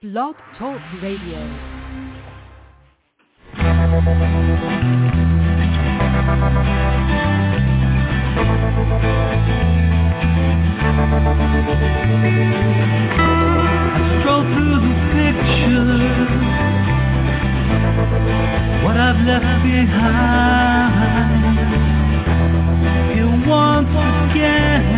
Blog Talk Radio. I stroll through the pictures, what I've left behind. Here once again.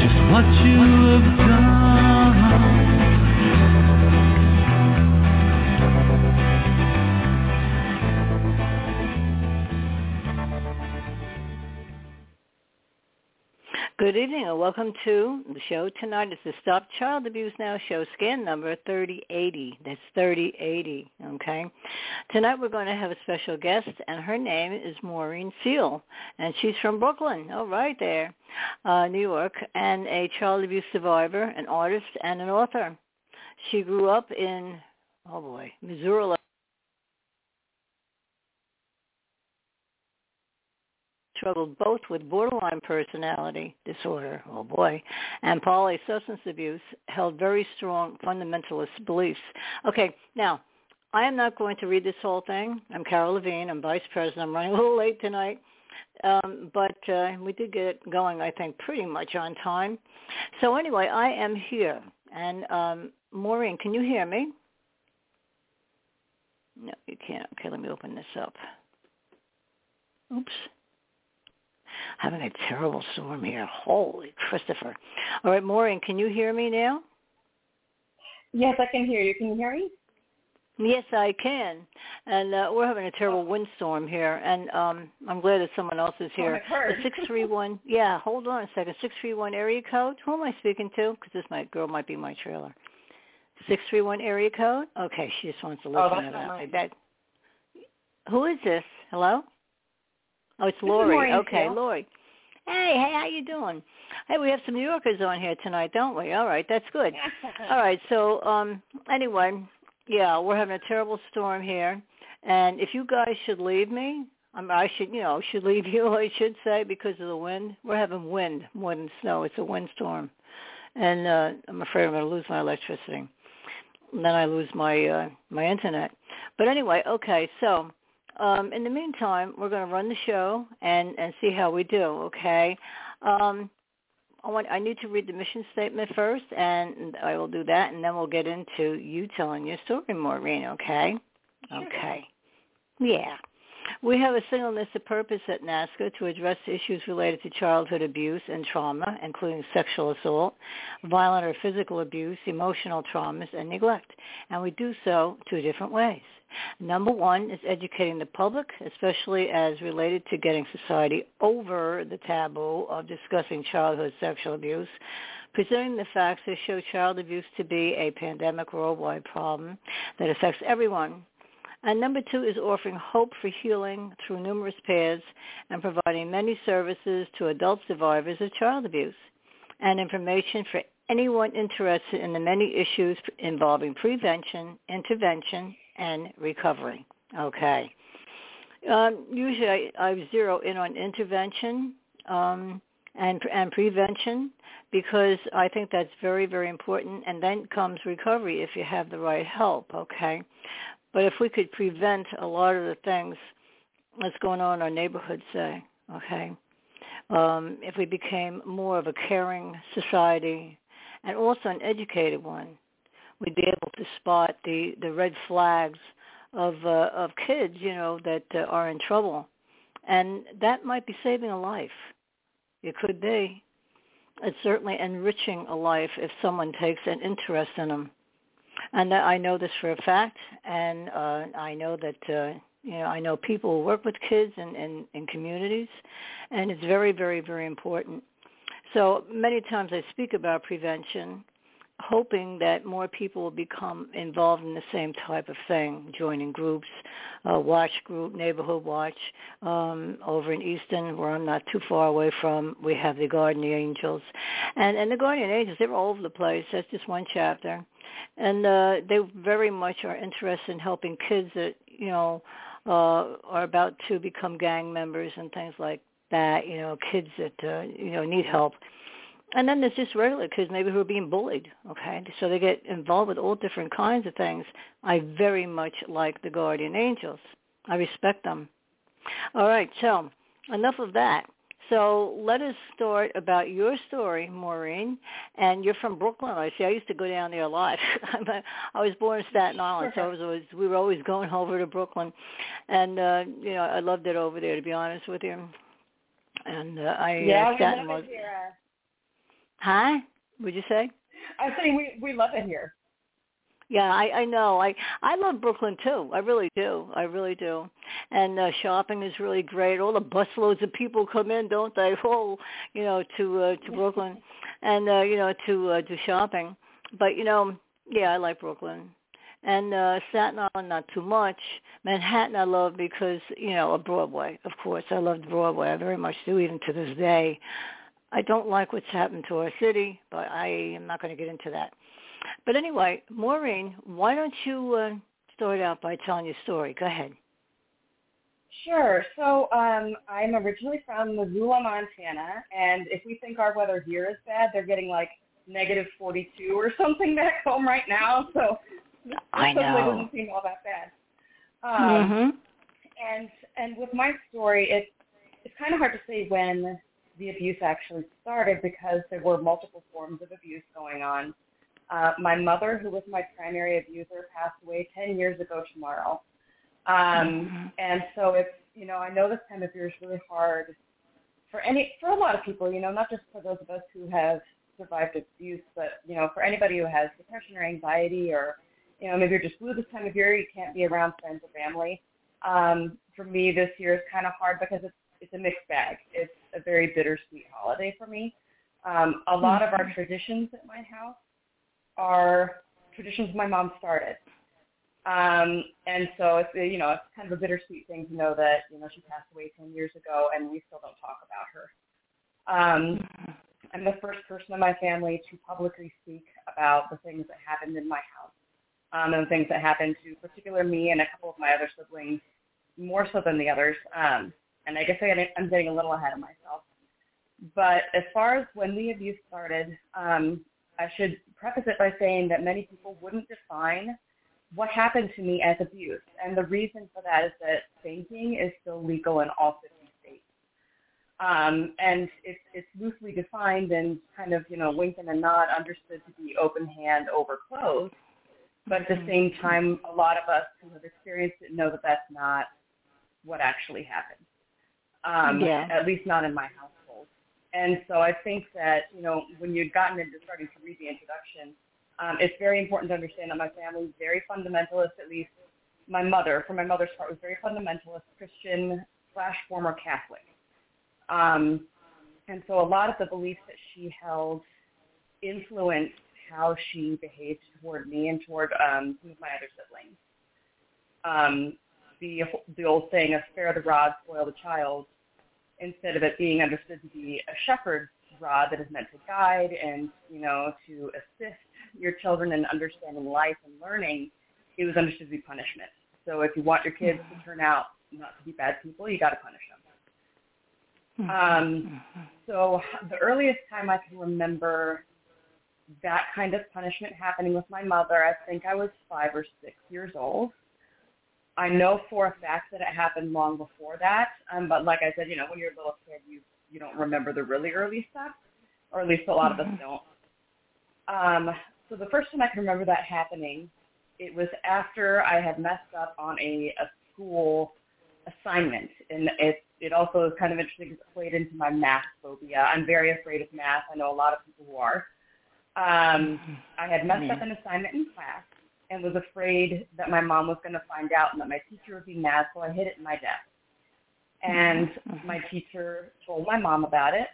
just what you have done. Good evening and welcome to the show tonight. It's the Stop Child Abuse Now show, scan number 3080. That's 3080, okay? Tonight we're going to have a special guest and her name is Maureen Seel and she's from Brooklyn, oh right there, uh, New York, and a child abuse survivor, an artist, and an author. She grew up in, oh boy, Missouri, struggled both with borderline personality disorder, oh boy, and poly substance abuse, held very strong fundamentalist beliefs. Okay, now, I am not going to read this whole thing. I'm Carol Levine. I'm vice president. I'm running a little late tonight. Um, but uh, we did get it going, I think, pretty much on time. So anyway, I am here. And um, Maureen, can you hear me? No, you can't. Okay, let me open this up. Oops having a terrible storm here. Holy Christopher. All right, Maureen, can you hear me now? Yes, I can hear you. Can you hear me? Yes, I can. And uh, we're having a terrible windstorm here, and um, I'm glad that someone else is here. Oh, the six three one. Yeah, hold on a second. Six three one area code. Who am I speaking to? Because this might girl might be my trailer. Six three one area code. Okay, she just wants to listen Oh, to that. Who is this? Hello. Oh, it's Lori. Maureen okay, Seel. Lori. Hey, hey, how you doing? Hey, we have some New Yorkers on here tonight, don't we? All right, that's good. All right, so um anyway, yeah, we're having a terrible storm here, and if you guys should leave me, I, mean, I should, you know, should leave you, I should say, because of the wind. We're having wind more than snow. It's a windstorm, and uh I'm afraid I'm going to lose my electricity. And then I lose my uh my internet. But anyway, okay, so um, in the meantime, we're going to run the show and, and see how we do, okay? Um, I, want, I need to read the mission statement first, and I will do that, and then we'll get into you telling your story, Maureen, okay? Sure. Okay. Yeah. We have a singleness of purpose at NAASCA to address issues related to childhood abuse and trauma, including sexual assault, violent or physical abuse, emotional traumas, and neglect. And we do so two different ways. Number one is educating the public, especially as related to getting society over the taboo of discussing childhood sexual abuse, presenting the facts that show child abuse to be a pandemic worldwide problem that affects everyone. And number two is offering hope for healing through numerous paths and providing many services to adult survivors of child abuse and information for anyone interested in the many issues involving prevention, intervention, and recovery. Okay. Um, usually I, I zero in on intervention um, and, and prevention because I think that's very, very important. And then comes recovery if you have the right help, okay? But if we could prevent a lot of the things that's going on in our neighborhood, say, okay, um, if we became more of a caring society and also an educated one, we'd be able to spot the, the red flags of uh, of kids, you know, that uh, are in trouble, and that might be saving a life. It could be. It's certainly enriching a life if someone takes an interest in them. And I know this for a fact, and uh, I know that uh, You know, I know people who work with kids and in, in, in communities, and it's very, very, very important. So many times I speak about prevention, hoping that more people will become involved in the same type of thing, joining groups, uh, watch group, neighborhood watch. Um, over in Easton, where I'm not too far away from, we have the Guardian Angels, and and the Guardian Angels they're all over the place. That's just one chapter, and uh, they very much are interested in helping kids that you know uh, are about to become gang members and things like that. You know, kids that uh, you know need help and then there's just regular kids maybe who are being bullied okay so they get involved with all different kinds of things i very much like the guardian angels i respect them all right so enough of that so let us start about your story, Maureen. And you're from Brooklyn. I see. I used to go down there a lot. I was born in Staten Island, so I was always, we were always going over to Brooklyn, and uh, you know I loved it over there. To be honest with you, and uh, I yeah, uh, Staten was. Here. Huh? Would you say? I think we we love it here. Yeah, I I know. I I love Brooklyn too. I really do. I really do. And uh shopping is really great. All the busloads of people come in, don't they? Oh, you know, to uh to Brooklyn and uh you know to uh do shopping. But you know, yeah, I like Brooklyn. And uh Staten Island not too much. Manhattan I love because, you know, a Broadway, of course. I loved Broadway. I very much do even to this day. I don't like what's happened to our city, but I am not going to get into that. But anyway, Maureen, why don't you uh, start out by telling your story? Go ahead. Sure. So um, I'm originally from Missoula, Montana, and if we think our weather here is bad, they're getting like negative 42 or something back home right now. So I know. it doesn't seem all that bad. Um, mm-hmm. And and with my story, it's it's kind of hard to say when the abuse actually started because there were multiple forms of abuse going on. Uh, my mother, who was my primary abuser, passed away 10 years ago tomorrow. Um, mm-hmm. And so it's, you know, I know this time of year is really hard for any, for a lot of people, you know, not just for those of us who have survived abuse, but, you know, for anybody who has depression or anxiety or, you know, maybe you're just blue this time of year, you can't be around friends or family. Um, for me, this year is kind of hard because it's it's a mixed bag. It's a very bittersweet holiday for me. Um, a lot of our mm-hmm. traditions at my house are traditions my mom started. Um, and so it's you know it's kind of a bittersweet thing to know that you know she passed away 10 years ago and we still don't talk about her. Um, mm-hmm. I'm the first person in my family to publicly speak about the things that happened in my house um, and the things that happened to particular me and a couple of my other siblings more so than the others. Um, and I guess I I'm getting a little ahead of myself. But as far as when the abuse started, um, I should preface it by saying that many people wouldn't define what happened to me as abuse. And the reason for that is that spanking is still legal in all 50 states. Um, and it's, it's loosely defined and kind of, you know, wink and a nod understood to be open hand over clothes. But at the same time, a lot of us who have experienced it know that that's not what actually happened um, yeah. at least not in my household. And so I think that, you know, when you'd gotten into starting to read the introduction, um, it's very important to understand that my family is very fundamentalist, at least my mother, for my mother's part, was very fundamentalist, Christian slash former Catholic. Um, and so a lot of the beliefs that she held influenced how she behaved toward me and toward um, some of my other siblings. Um, the the old saying of spare the rod, spoil the child, instead of it being understood to be a shepherd's rod that is meant to guide and you know to assist your children in understanding life and learning, it was understood to be punishment. So if you want your kids to turn out not to be bad people, you got to punish them. Mm-hmm. Um, so the earliest time I can remember that kind of punishment happening with my mother, I think I was five or six years old. I know for a fact that it happened long before that. Um, but like I said, you know, when you're a little kid, you you don't remember the really early stuff, or at least a lot mm-hmm. of us don't. Um, so the first time I can remember that happening, it was after I had messed up on a, a school assignment, and it it also is kind of interesting because it played into my math phobia. I'm very afraid of math. I know a lot of people who are. Um, mm-hmm. I had messed up an assignment in class, and was afraid that my mom was going to find out and that my teacher would be mad, so I hid it in my desk. And Mm-hmm. my teacher told my mom about it,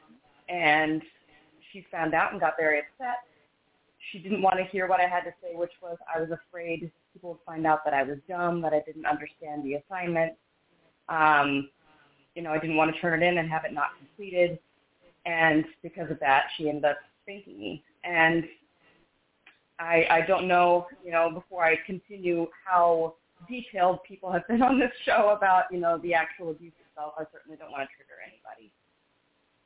and she found out and got very upset. She didn't want to hear what I had to say, which was I was afraid people would find out that I was dumb, that I didn't understand the assignment. Um, you know, I didn't want to turn it in and have it not completed. And because of that, she ended up spanking me. And I, I don't know, you know, before I continue how detailed people have been on this show about, you know, the actual abuse itself. I certainly don't want to trigger anybody.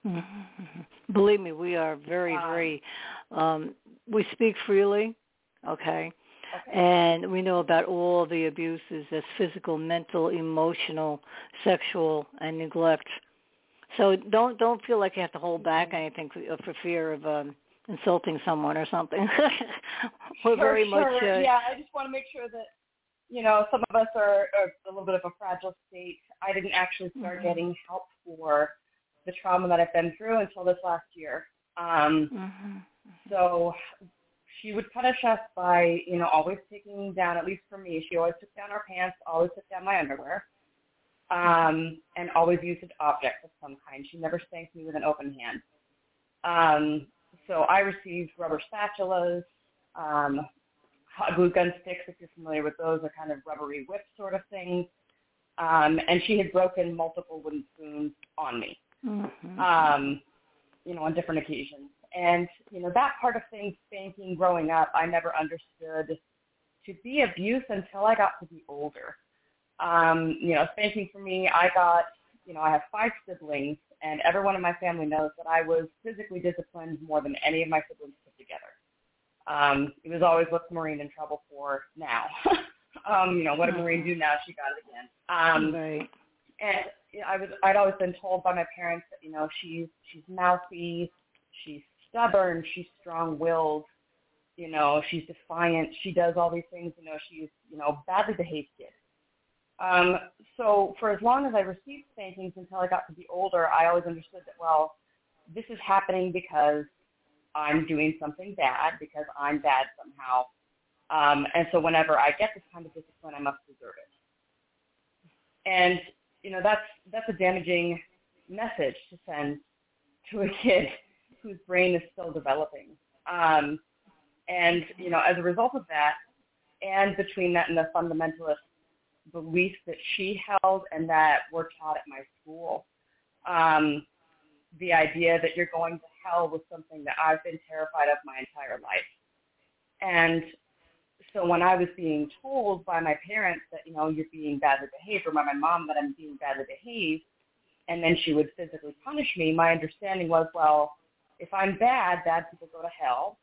Believe me, we are very, Um, very. Um, we speak freely, okay, Okay. and we know about all the abuses that's physical, mental, emotional, sexual, and neglect. So don't don't feel like you have to hold back anything for, for fear of um, insulting someone or something. We're Sure, very much. sure. Uh, yeah, I just want to make sure that, you know, some of us are, are a little bit of a fragile state. I didn't actually start Mhm. getting help for the trauma that I've been through until this last year. Um, mhm. So she would punish us by, you know, always taking down, at least for me, she always took down our pants, always took down my underwear, um, and always used an object of some kind. She never spanked me with an open hand. Um, so I received rubber spatulas, um, hot glue gun sticks, if you're familiar with those, are kind of rubbery whip sort of things. Um, and she had broken multiple wooden spoons on me Mhm. um, you know, on different occasions. And, you know, that part of things, spanking growing up, I never understood to be abuse until I got to be older. Um, you know, spanking for me, I got, you know, I have five siblings, and everyone in my family knows that I was physically disciplined more than any of my siblings put together. Um, it was always what's Maureen in trouble for now. um, you know, what did Maureen do now? She got it again. Um, right. and you know, I was I'd always been told by my parents that you know she's she's mouthy, she's stubborn, she's strong-willed, you know she's defiant, she does all these things, you know she's you know badly behaved kid. Um, so for as long as I received spankings until I got to be older, I always understood that well, this is happening because I'm doing something bad because I'm bad somehow. Um, and so whenever I get this kind of discipline, I must deserve it. And you know that's that's a damaging message to send to a kid whose brain is still developing. Um, and you know, as a result of that, and between that and the fundamentalist beliefs that she held and that were taught at my school, um, the idea that you're going to hell was something that I've been terrified of my entire life. And so when I was being told by my parents that, you know, you're being badly behaved, or by my mom that I'm being badly behaved, and then she would physically punish me, my understanding was, well, if I'm bad, bad people go to hell,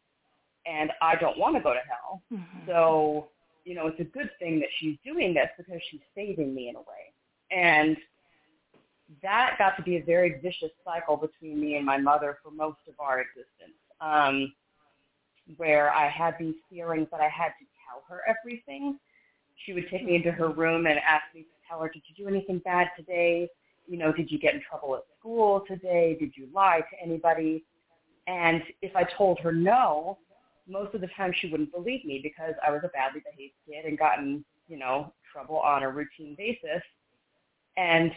and I don't want to go to hell. Mhm. So, you know, it's a good thing that she's doing this because she's saving me in a way. And that got to be a very vicious cycle between me and my mother for most of our existence, um, where I had these feelings that I had to tell her everything. She would take me into her room and ask me to tell her, did you do anything bad today? You know, did you get in trouble at school today? Did you lie to anybody? And if I told her no, most of the time she wouldn't believe me because I was a badly behaved kid and gotten, you know, trouble on a routine basis. And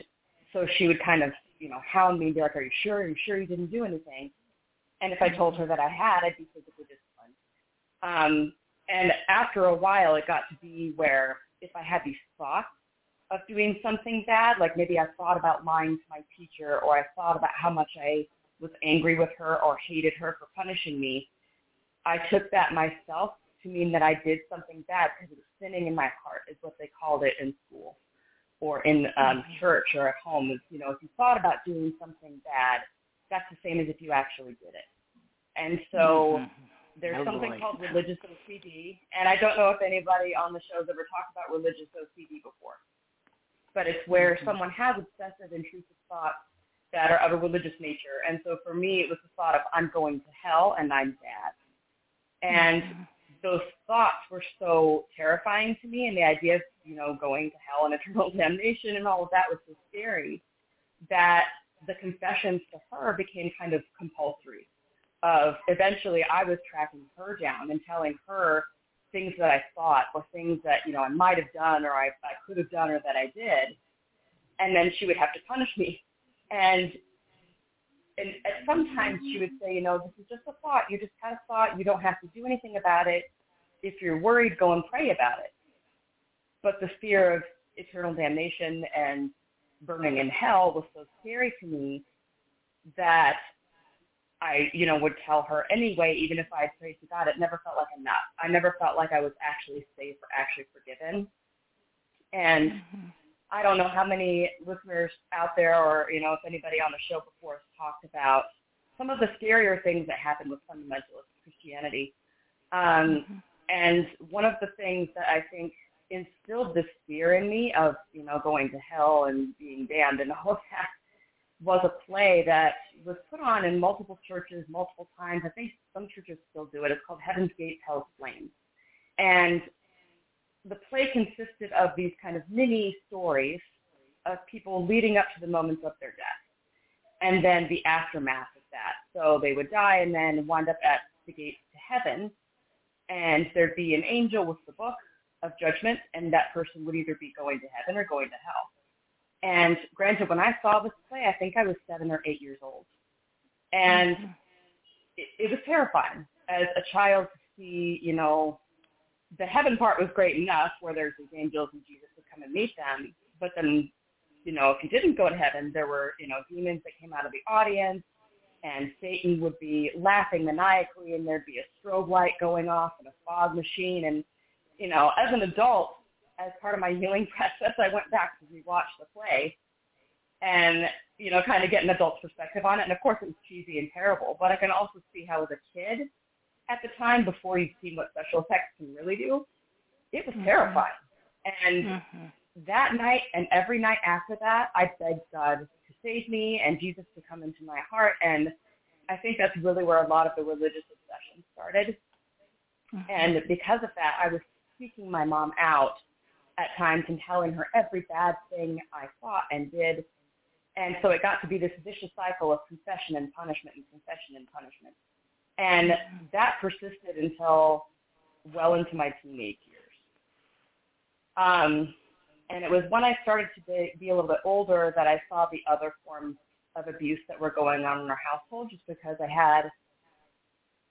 so she would kind of, you know, hound me and be like, Are you sure? Are you sure you didn't do anything? And if I told her that I had, I'd be physically disciplined. Um, and after a while, it got to be where if I had these thoughts of doing something bad, like maybe I thought about lying to my teacher or I thought about how much I was angry with her or hated her for punishing me, I took that myself to mean that I did something bad because it was sinning in my heart, is what they called it in school or in um, church or at home. Is you know, if you thought about doing something bad, that's the same as if you actually did it. And so Mhm. there's Oh, something boy. called religious OCD, and I don't know if anybody on the show's ever talked about religious OCD before, but it's where Mhm. someone has obsessive, intrusive thoughts that are of a religious nature. And so for me, it was the thought of I'm going to hell and I'm bad, and Mhm. those thoughts were so terrifying to me, and the idea of you know going to hell and eternal damnation and all of that was so scary that the confessions to her became kind of compulsory. Of eventually, I was tracking her down and telling her things that I thought or things that, you know, I might have done or I, I could have done or that I did. And then she would have to punish me. And and sometimes she would say, you know, this is just a thought. You just had a thought. You don't have to do anything about it. If you're worried, go and pray about it. But the fear of eternal damnation and burning in hell was so scary to me that I, you know, would tell her anyway, even if I had prayed to God, it never felt like enough. I never felt like I was actually safe or actually forgiven. And mm-hmm. I don't know how many listeners out there or, you know, if anybody on the show before has talked about some of the scarier things that happen with fundamentalist Christianity. Um, mm-hmm. And one of the things that I think instilled this fear in me of, you know, going to hell and being damned and all of that was a play that was put on in multiple churches multiple times. I think some churches still do it. It's called Heaven's Gate, Hell's Flames. And the play consisted of these kind of mini stories of people leading up to the moments of their death and then the aftermath of that. So they would die and then wind up at the gates to heaven and there'd be an angel with the book of judgment and that person would either be going to heaven or going to hell. And granted, when I saw this play, I think I was seven or eight years old. And mm-hmm. it, it was terrifying as a child to see, you know, the heaven part was great enough where there's these angels and Jesus would come and meet them. But then, you know, if you didn't go to heaven, there were, you know, demons that came out of the audience and Satan would be laughing maniacally and there'd be a strobe light going off and a fog machine. And, you know, as an adult, as part of my healing process, I went back to rewatch the play and, you know, kind of get an adult's perspective on it. And of course it was cheesy and terrible, but I can also see how as a kid at the time before you've seen what special effects can really do, it was mm-hmm. terrifying. And mm-hmm. that night and every night after that, I begged God to save me and Jesus to come into my heart. And I think that's really where a lot of the religious obsession started. Mm-hmm. And because of that, I was seeking my mom out at times and telling her every bad thing I thought and did. And so it got to be this vicious cycle of confession and punishment and confession and punishment. And that persisted until well into my teenage years. Um, and it was when I started to be, be a little bit older that I saw the other forms of abuse that were going on in our household just because I had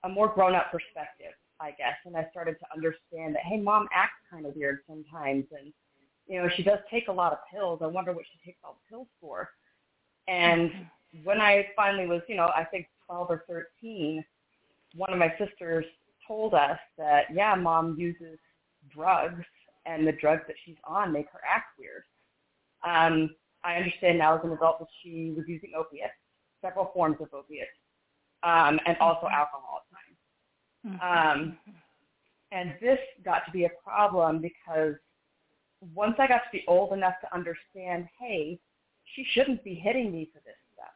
a more grown-up perspective, I guess. And I started to understand that, hey, mom acts kind of weird sometimes. And, you know, she does take a lot of pills. I wonder what she takes all the pills for. And when I finally was, you know, I think 12 or 13, one of my sisters told us that, yeah, mom uses drugs and the drugs that she's on make her act weird. Um, I understand now as an adult that she was using opiates, several forms of opiates, um, and also mm-hmm. alcohol at times. Mm-hmm. Um, and this got to be a problem because once I got to be old enough to understand, hey, she shouldn't be hitting me for this stuff,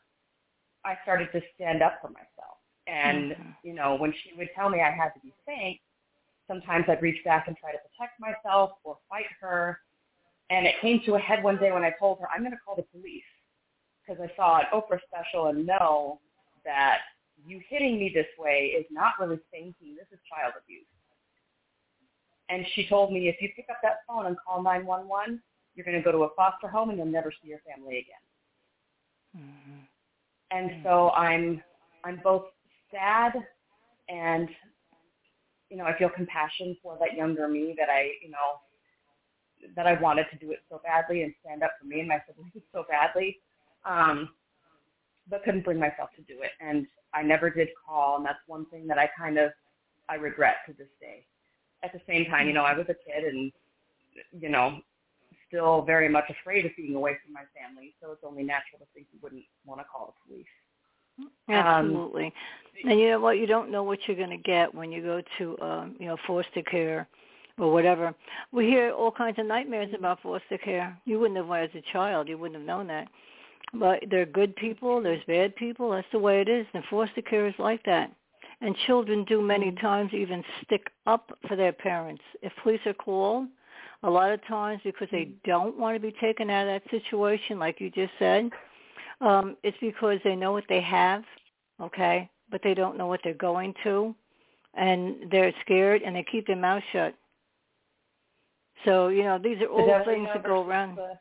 I started to stand up for myself. And, mm-hmm. you know, when she would tell me I had to be safe, sometimes I'd reach back and try to protect myself or fight her. And it came to a head one day when I told her, I'm going to call the police because I saw an Oprah special and know that you hitting me this way is not really spanking. This is child abuse. And she told me, if you pick up that phone and call 911, you're going to go to a foster home and you'll never see your family again. Mm-hmm. And so I'm I'm both sad and you know, I feel compassion for that younger me that I, you know, that I wanted to do it so badly and stand up for me and my siblings so badly, um, but couldn't bring myself to do it. And I never did call, and that's one thing that I kind of I regret to this day. At the same time, you know, I was a kid and you know, still very much afraid of being away from my family, so it's only natural to think you wouldn't want to call the police. Absolutely. Um, and you know what? You don't know what you're going to get when you go to, um, you know, foster care or whatever. We hear all kinds of nightmares about foster care. You wouldn't have, as a child, you wouldn't have known that. But there are good people, there's bad people. That's the way it is. And foster care is like that. And children do many mm-hmm. times even stick up for their parents. If police are called, a lot of times because they mm-hmm. don't want to be taken out of that situation, like you just said, um, it's because they know what they have, okay, but they don't know what they're going to, and they're scared and they keep their mouth shut. So you know these are The all you things know that go around. The,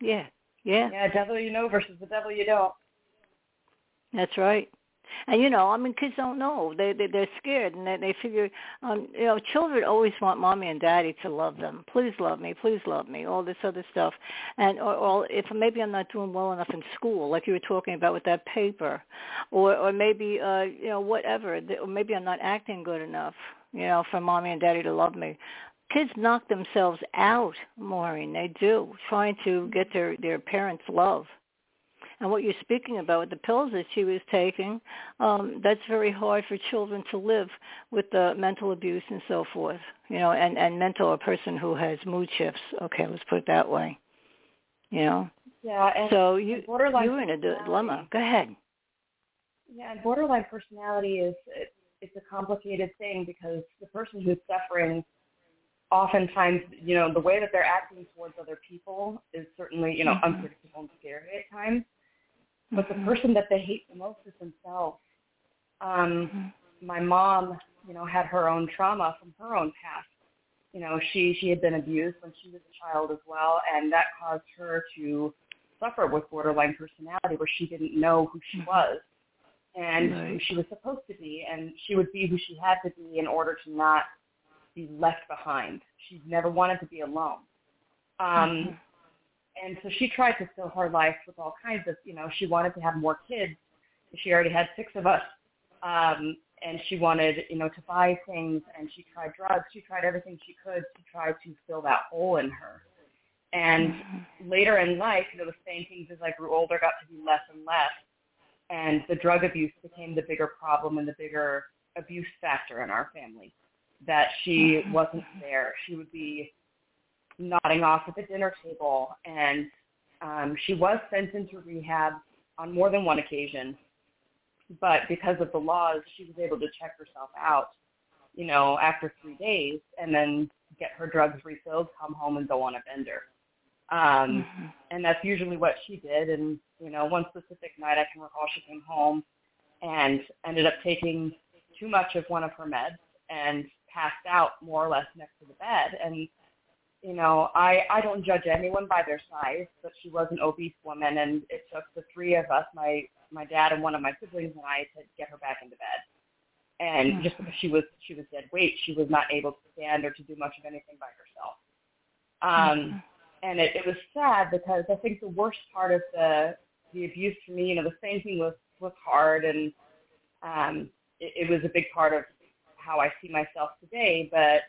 Yeah, yeah, yeah, devil you know versus the devil you don't. that's right. And you know, I mean, kids don't know. They, they they're scared, and they they figure, um, you know, children always want mommy and daddy to love them. Please love me, please love me. All this other stuff, and or, or if maybe I'm not doing well enough in school, like you were talking about with that paper, or or maybe uh, you know whatever, or maybe I'm not acting good enough, you know, for mommy and daddy to love me. Kids knock themselves out, Maureen. They do, trying to get their their parents' love. And what you're speaking about with the pills that she was taking, um, that's very hard for children to live with the mental abuse and so forth. You know, and and mental a person who has mood shifts. Okay, let's put it that way. You know. Yeah, and So you borderline you're in a dilemma. Go ahead. Yeah, and borderline personality is it, it's a complicated thing because the person who's suffering, oftentimes, you know, the way that they're acting towards other people is certainly, you know, Mhm. unpredictable and scary at times. But the person that they hate the most is themselves. Um, Mhm. my mom, you know, had her own trauma from her own past. You know, she she had been abused when she was a child as well, and that caused her to suffer with borderline personality, where she didn't know who she Mhm. was and who she was supposed to be, and she would be who she had to be in order to not be left behind. She never wanted to be alone. Um, Mhm. And so she tried to fill her life with all kinds of, you know, she wanted to have more kids. She already had six of us. Um, and she wanted, you know, to buy things and she tried drugs. She tried everything she could to try to fill that hole in her. And Mhm. later in life, you know, the same things as I grew older got to be less and less. And the drug abuse became the bigger problem and the bigger abuse factor in our family. That she Mhm. wasn't there. She would be nodding off at the dinner table and um, she was sent into rehab on more than one occasion. But because of the laws, she was able to check herself out, you know, after three days and then get her drugs refilled, come home and go on a bender. Um, Mhm. and that's usually what she did. And you know, one specific night I can recall she came home and ended up taking too much of one of her meds and passed out more or less next to the bed. And you know, I I don't judge anyone by their size, but she was an obese woman, and it took the three of us, my my dad and one of my siblings and I, to get her back into bed. And just because she was she was dead weight, she was not able to stand or to do much of anything by herself. Um, and it, it was sad because I think the worst part of the the abuse for me, you know, the same thing was was hard and um it, it was a big part of how I see myself today. But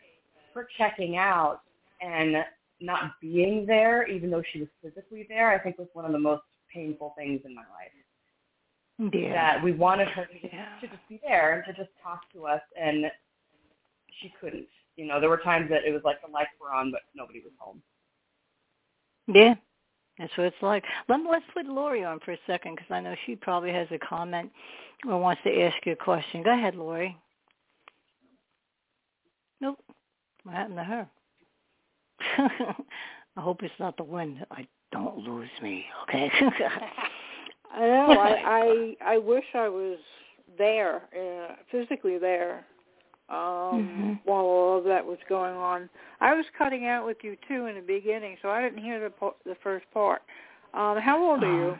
her checking out and not being there, even though she was physically there, I think was one of the most painful things in my life. Yeah. That we wanted her to just, Yeah. to just be there and to just talk to us, and she couldn't. You know, there were times that it was like the lights were on, but nobody was home. Yeah, that's what it's like. Let, let's put Lori on for a second because I know she probably has a comment or wants to ask you a question. Go ahead, Lori. Nope. What happened to her? I hope it's not the wind. I don't lose me, okay? I know. I I I wish I was there, uh, physically there, um, Mhm. while all of that was going on. I was cutting out with you too in the beginning, so I didn't hear the po- the first part. Um, how old are you?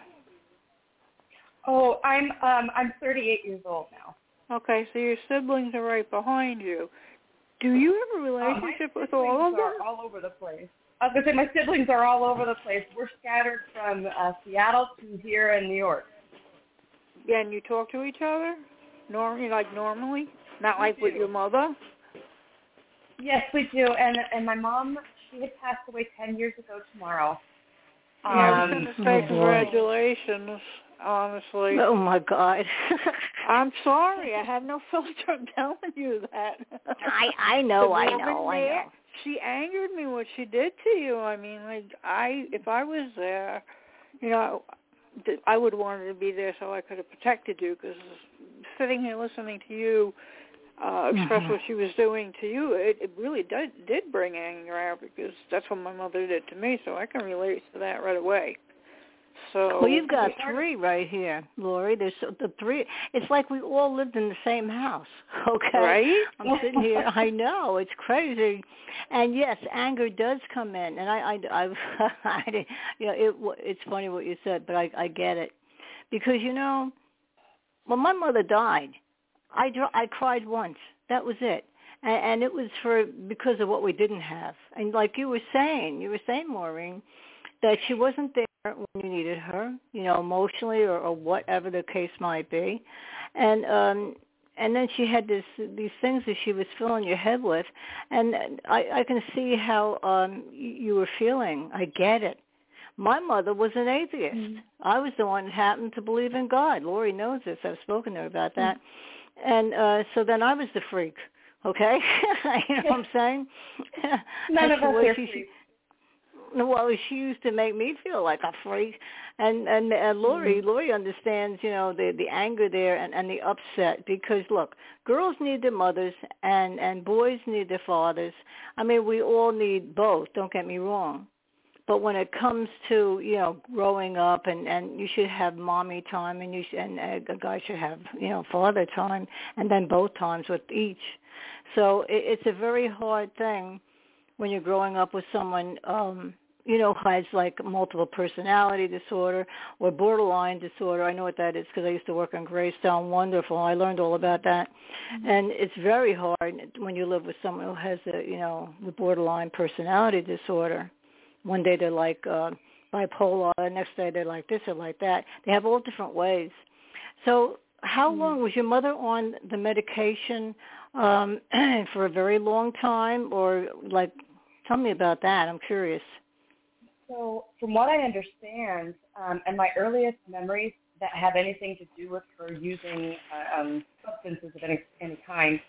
Oh, I'm um I'm 38 years old now. Okay, so your siblings are right behind you. Do you have a Uh, my relationship with all of siblings them? are all over the place. I was gonna say my siblings are all over the place. We're scattered from uh, Seattle to here in New York. Yeah, and you talk to each other normally, like normally, not We like with your mother. Yes, we do. And and my mom, she had passed away 10 years ago tomorrow. Yeah, I was Um, going to oh, say boy. congratulations. Honestly, oh my God. I'm sorry. I have no filter. I'm telling you that. I I know, I know, I know. She angered me what she did to you. I mean, like I, if I was there, you know, I would wanted to be there so I could have protected you. Because sitting here listening to you uh express Mhm. what she was doing to you, it, it really did did bring anger out because that's what my mother did to me. So I can relate to that right away. So well, you've got three right here, Lori. There's the three. It's like we all lived in the same house. Okay, right? I'm sitting here. I know it's crazy, and yes, anger does come in, and I, I, I, I you know, it, it's funny what you said, but I, I get it, because you know, when my mother died, I, I cried once. That was it and, and it was for because of what we didn't have. And like you were saying, you were saying, Maureen, that she wasn't there when you needed her, you know, emotionally or, or whatever the case might be, and um, and then she had this these things that she was filling your head with, and I, I can see how um, you were feeling. I get it. My mother was an atheist. Mm-hmm. I was the one that happened to believe in God. Lori knows this. I've spoken to her about that. Mm-hmm. And uh so then I was the freak Okay, you know what I'm saying? None of us are freaks. Well, she used to make me feel like a freak, and and and Lori, mm-hmm. Lori understands, you know, the the anger there and and the upset because look, girls need their mothers and and boys need their fathers. I mean, we all need both. Don't get me wrong, but when it comes to you know growing up and and you should have mommy time and you should, and a guy should have you know father time and then both times with each so it, it's a very hard thing when you're growing up with someone um you know has like multiple personality disorder or borderline disorder i know what that is because i used to work on greystone wonderful i learned all about that mm-hmm. and it's very hard when you live with someone who has a you know the borderline personality disorder one day they're like uh bipolar the next day they're like this or like that they have all different ways so how mm-hmm. long was your mother on the medication um, for a very long time, or like, tell me about that. I'm curious. So, from what I understand, um, and my earliest memories that have anything to do with her using uh, um, substances of any, any kind,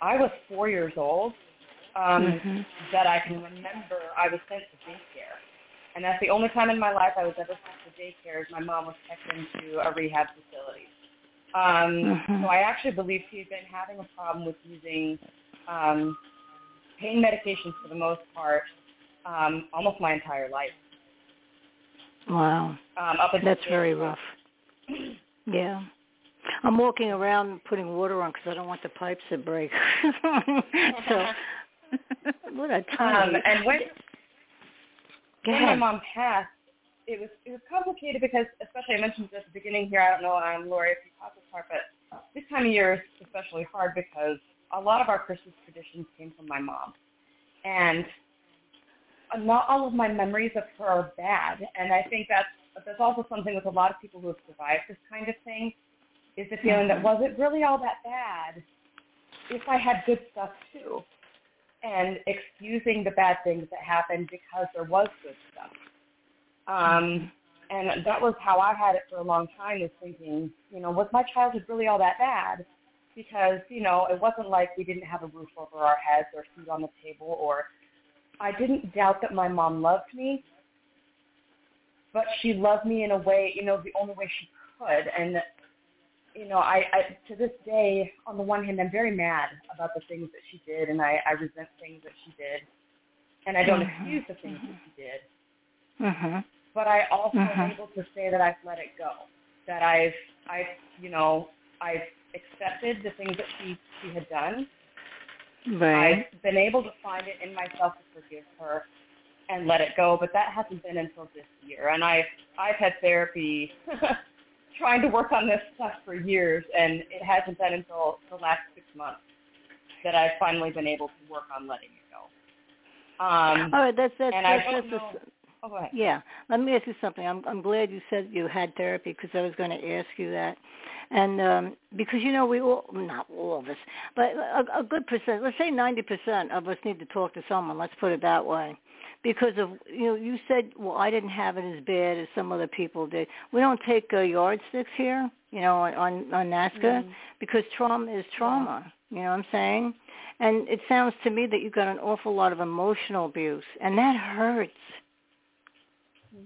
I was four years old. Um, mm-hmm. That I can remember, I was sent to daycare, and that's the only time in my life I was ever sent to daycare. Is my mom was checked into a rehab facility. Um, mm-hmm. So I actually believe she's been having a problem with using um, pain medications for the most part um, almost my entire life. Wow. Um, That's very rough. yeah. I'm walking around putting water on because I don't want the pipes to break. so, what a time. Um, and when, when my mom passed, it was it was complicated because especially I mentioned at the beginning here. I don't know, um, Lori, if you caught this part, but this time of year is especially hard because a lot of our Christmas traditions came from my mom, and not all of my memories of her are bad. And I think that's that's also something with a lot of people who have survived this kind of thing is the feeling that was it really all that bad if I had good stuff too, and excusing the bad things that happened because there was good stuff. Um, and that was how I had it for a long time is thinking, you know, was my childhood really all that bad? Because, you know, it wasn't like we didn't have a roof over our heads or food on the table or I didn't doubt that my mom loved me, but she loved me in a way, you know, the only way she could. And, you know, I, I to this day, on the one hand, I'm very mad about the things that she did and I, I resent things that she did. And I don't mm-hmm. excuse the things that she did. Mm-hmm but I also uh-huh. am able to say that I've let it go. That I've I've you know, I've accepted the things that she she had done. Right. I've been able to find it in myself to forgive her and let it go, but that hasn't been until this year. And I've I've had therapy trying to work on this stuff for years and it hasn't been until the last six months that I've finally been able to work on letting it go. Um, All right, that's that's and that's, I that's, know, Oh. Yeah. Let me ask you something. I'm I'm glad you said you had therapy because I was going to ask you that. And um because you know we all not all of us, but a, a good percent, let's say 90% of us need to talk to someone, let's put it that way. Because of you know, you said, well, I didn't have it as bad as some other people did. We don't take uh, yardsticks here, you know, on on, on NAASCA mm. because trauma is trauma. You know what I'm saying? And it sounds to me that you got an awful lot of emotional abuse, and that hurts.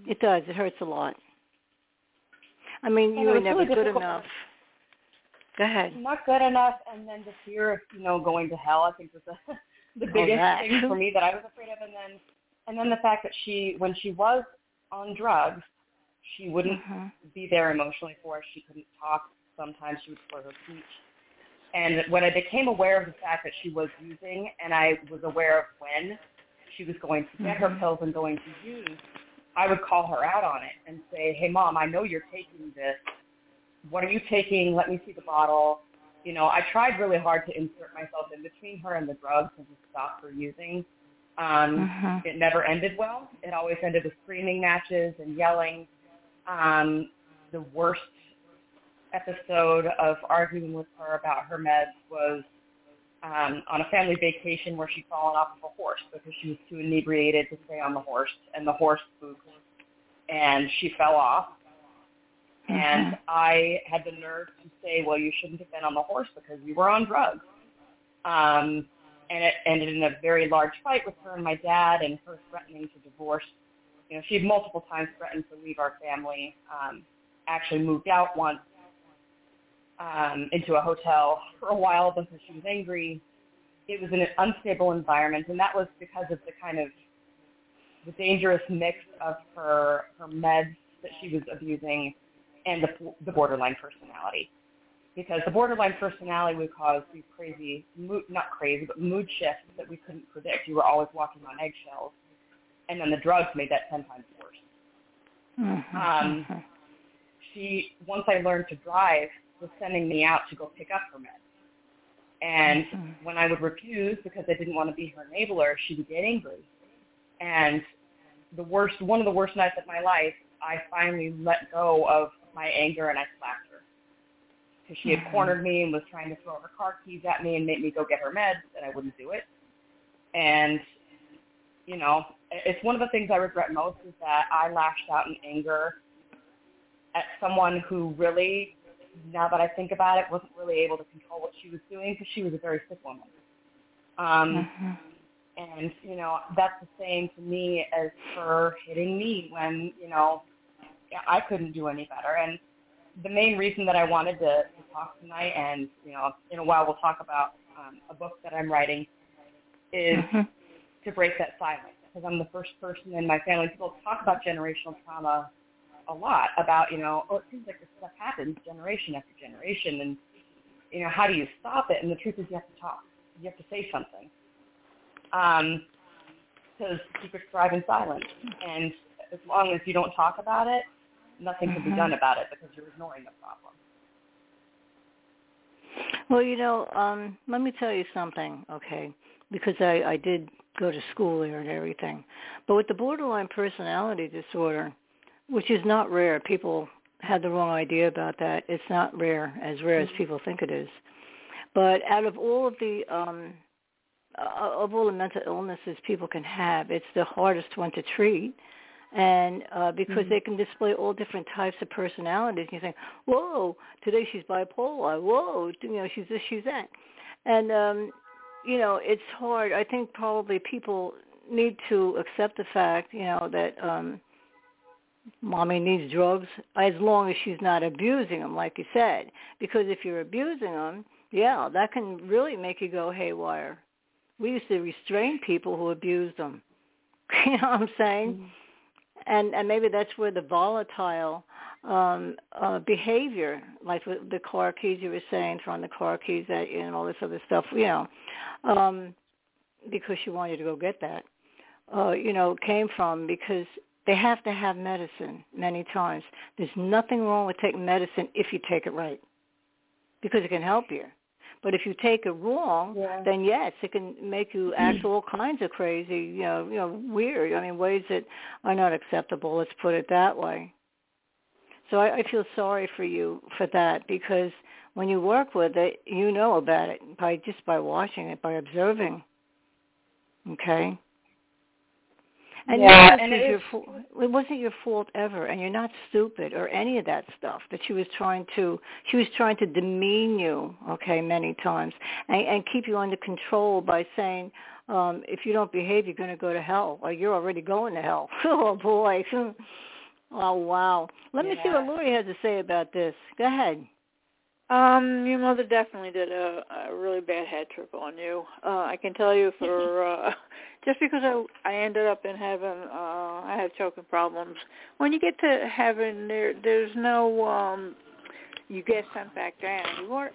It does. It hurts a lot. I mean, you were never really good enough. Go ahead. Not good enough, and then the fear of you know going to hell. I think was the the biggest oh, thing for me that I was afraid of, and then and then the fact that she when she was on drugs, She wouldn't Mhm. be there emotionally for us. She couldn't talk. Sometimes she would slur her speech. And when I became aware of the fact that she was using, and I was aware of when she was going to get her Mhm. pills and going to use, I would call her out on it and say, "Hey, mom, I know you're taking this. What are you taking? Let me see the bottle." You know, I tried really hard to insert myself in between her and the drugs and to stop her using. Um, Mhm. it never ended well. It always ended with screaming matches and yelling. Um, the worst episode of arguing with her about her meds was um, on a family vacation where she'd fallen off of a horse because she was too inebriated to stay on the horse, and the horse spooked, and she fell off. And Mhm. I had the nerve to say, well, you shouldn't have been on the horse because you were on drugs. Um, and it ended in a very large fight with her and my dad and her threatening to divorce. You know, she had multiple times threatened to leave our family. Um, actually moved out once um, into a hotel for a while because she was angry. It was in an unstable environment, and that was because of the kind of the dangerous mix of her her meds that she was abusing and the the borderline personality. Because the borderline personality would cause these crazy, mood, not crazy, but mood shifts that we couldn't predict. You were always walking on eggshells, and then the drugs made that ten times worse. Mhm. Um, she once I learned to drive was sending me out to go pick up her meds. And Mhm. when I would refuse because I didn't want to be her enabler, she would get angry. And the worst, one of the worst nights of my life, I finally let go of my anger and I slapped her because she had Mhm. cornered me and was trying to throw her car keys at me and make me go get her meds, and I wouldn't do it. And you know, it's one of the things I regret most is that I lashed out in anger at someone who really, now that I think about it, wasn't really able to control what she was doing because she was a very sick woman. Um, Mhm. and you know that's the same to me as her hitting me when you know I couldn't do any better. And the main reason that I wanted to, to talk tonight, and you know, in a while we'll talk about um, a book that I'm writing, is Mhm. to break that silence because I'm the first person in my family. People talk about generational trauma a lot about, you know, oh, it seems like this stuff happens generation after generation, and you know, how do you stop it? And the truth is, you have to talk. You have to say something. Um, because secrets thrive in silence, and as long as you don't talk about it, nothing can be done about it because you're ignoring the problem. Well, you know, um, let me tell you something, okay? Because I, I did go to school there and everything. But with the borderline personality disorder, which is not rare, people had the wrong idea about that. It's not rare, as rare as people think it is. But out of all of the um, uh, of all the mental illnesses people can have, it's the hardest one to treat. And uh, because Mhm. they can display all different types of personalities, you think, "Whoa, today she's bipolar. Whoa, you know, she's this, she's that." And um, you know, it's hard. I think probably people need to accept the fact, you know, that um, mommy needs drugs as long as she's not abusing them, like you said. Because if you're abusing them, yeah, that can really make you go haywire. We used to restrain people who abused them. you know what I'm saying? And and maybe that's where the volatile um uh behavior, like with the car keys you were saying, throwing the car keys at you and all this other stuff, you know, um, because she wanted to go get that, uh, you know, came from because they have to have medicine many times. There's nothing wrong with taking medicine if you take it right, because it can help you. But if you take it wrong, Yeah. then yes, it can make you mm-hmm. act all kinds of crazy, you know, you know, weird. I mean, ways that are not acceptable. Let's put it that way. So I, I feel sorry for you for that because when you work with it, you know about it by just by watching it, by observing. Okay. And Yeah, none and it was your is- fault. It wasn't your fault ever, and you're not stupid or any of that stuff. That she was trying to, she was trying to demean you, okay, many times, and, and keep you under control by saying, um, if you don't behave, you're going to go to hell, or you're already going to hell. oh boy. oh wow. Let me see what Lori has to say about this. Go ahead. Um, your mother definitely did a, a really bad head trip on you. Uh, I can tell you for uh, just because I I ended up in heaven, uh, I had choking problems. When you get to heaven, there there's no um, you get sent back down. You are,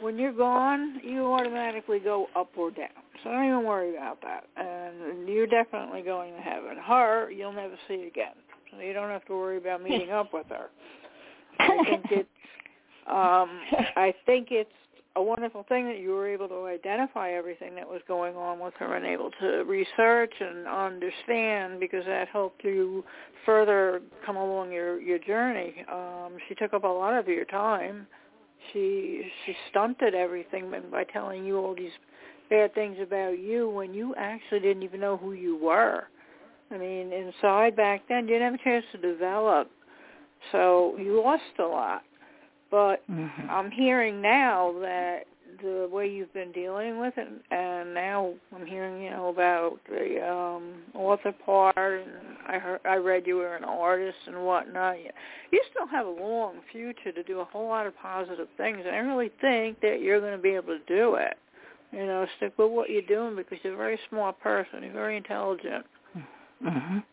when you're gone, you automatically go up or down. So don't even worry about that. And you're definitely going to heaven. Her, you'll never see again. So you don't have to worry about meeting up with her. I think it's um I think it's a wonderful thing that you were able to identify everything that was going on with her and able to research and understand because that helped you further come along your your journey. Um, she took up a lot of your time. She she stunted everything by telling you all these bad things about you when you actually didn't even know who you were. I mean, inside back then, you didn't have a chance to develop, so you lost a lot. But mm-hmm. I'm hearing now that the way you've been dealing with it, and now I'm hearing, you know, about the um author part, and I heard, I read you were an artist and whatnot. You still have a long future to do a whole lot of positive things, and I really think that you're going to be able to do it. You know, stick with what you're doing because you're a very smart person. You're very intelligent. Mhm.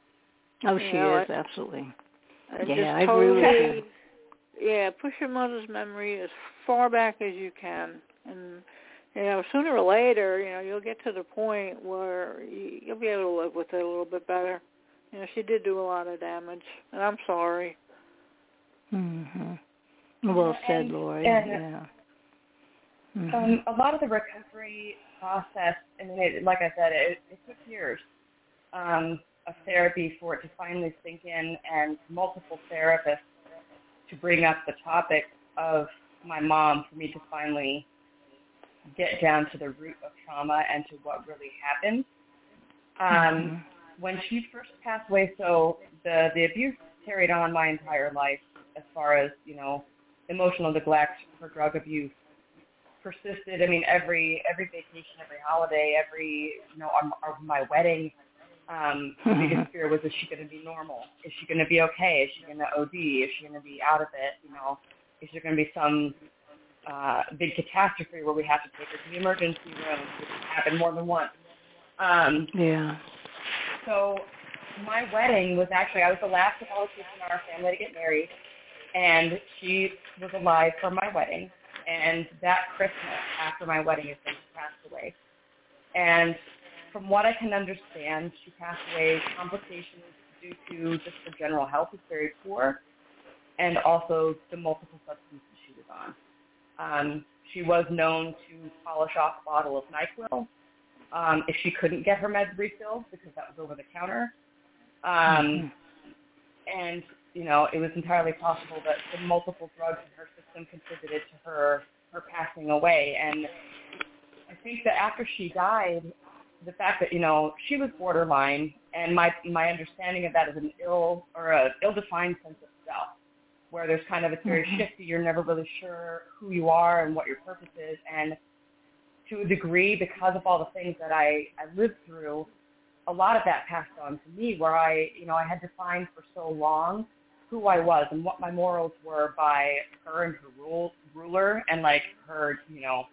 Oh, she know, is absolutely. And Yeah, just I agree totally, with you. Yeah, push your mother's memory as far back as you can, and you know, sooner or later, you know, you'll get to the point where you, you'll be able to live with it a little bit better. You know, she did do a lot of damage, and I'm sorry. Mhm. Well said, and- Lori. and, yeah. Mhm. Um, a lot of the recovery process, I mean, it, like I said, it, it took years um, of therapy for it to finally sink in, and multiple therapists to bring up the topic of my mom for me to finally get down to the root of trauma and to what really happened. Um, Mhm. When she first passed away, so the the abuse carried on my entire life, as far as you know, emotional neglect, her drug abuse persisted. I mean, every every vacation, every holiday, every you know, on, on my wedding, um, the biggest fear was: is she going to be normal? Is she going to be okay? Is she going to OD? Is she going to be out of it? You know, is there going to be some uh, big catastrophe where we have to take her to the emergency room, which happened more than once? Um, Yeah. so my wedding was actually I was the last Catholic in our family to get married, and she was alive for my wedding. And that Christmas after my wedding is when she passed away. And from what I can understand, she passed away complications due to just her general health is very poor, and also the multiple substances she was on. Um, she was known to polish off a bottle of NyQuil um, if she couldn't get her meds refilled because that was over the counter. Um, and, you know, it was entirely possible that the multiple drugs in her system contributed to her, her passing away. And I think that after she died, the fact that, you know, she was borderline and my, my understanding of that is an ill or a ill-defined sense of self where there's kind of, it's very shifty. You're never really sure who you are and what your purpose is. And to a degree, because of all the things that I, I lived through, a lot of that passed on to me where I, you know, I had defined for so long who I was and what my morals were by her and her rule, ruler and like her, you know,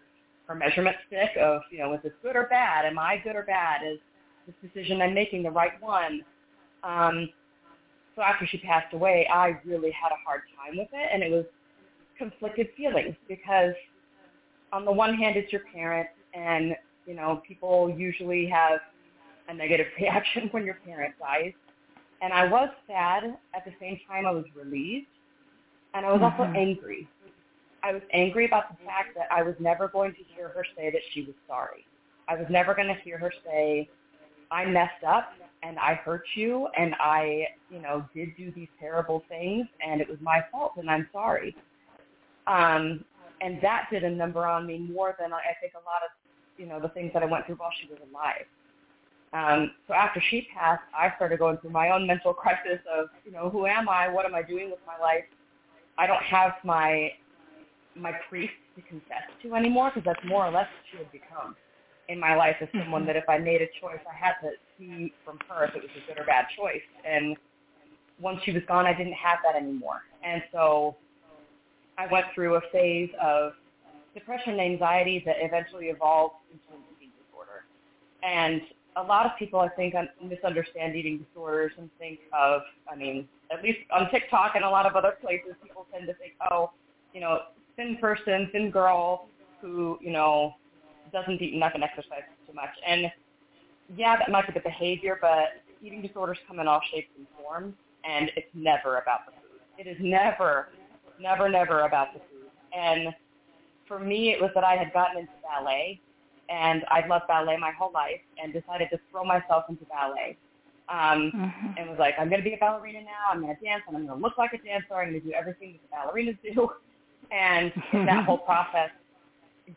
her measurement stick of, you know, is this good or bad? Am I good or bad? Is this decision I'm making the right one? Um, so after she passed away, I really had a hard time with it, and it was conflicted feelings because on the one hand, it's your parent, and you know people usually have a negative reaction when your parent dies. And I was sad. At the same time, I was relieved, and I was also Mhm. angry. I was angry about the fact that I was never going to hear her say that she was sorry. I was never going to hear her say, I messed up and I hurt you and I, you know, did do these terrible things and it was my fault and I'm sorry. Um, and that did a number on me more than I think a lot of, you know, the things that I went through while she was alive. Um, so after she passed, I started going through my own mental crisis of, you know, who am I? What am I doing with my life? I don't have my my priest to confess to anymore because that's more or less what she had become in my life as mm-hmm. someone that if I made a choice, I had to see from her if it was a good or bad choice. And once she was gone, I didn't have that anymore. And so I went through a phase of depression and anxiety that eventually evolved into an eating disorder. And a lot of people, I think, misunderstand eating disorders and think of, I mean, at least on TikTok and a lot of other places, people tend to think, oh, you know, thin person, thin girl who, you know, doesn't eat enough and exercises too much. And yeah, that might be the behavior, but eating disorders come in all shapes and forms, and it's never about the food. It is never, never, never about the food. And for me, it was that I had gotten into ballet, and I'd loved ballet my whole life, and decided to throw myself into ballet. Um, mm-hmm. And was like, I'm going to be a ballerina now. I'm going to dance, and I'm going to look like a dancer. I'm going to do everything that the ballerinas do. And in that whole process,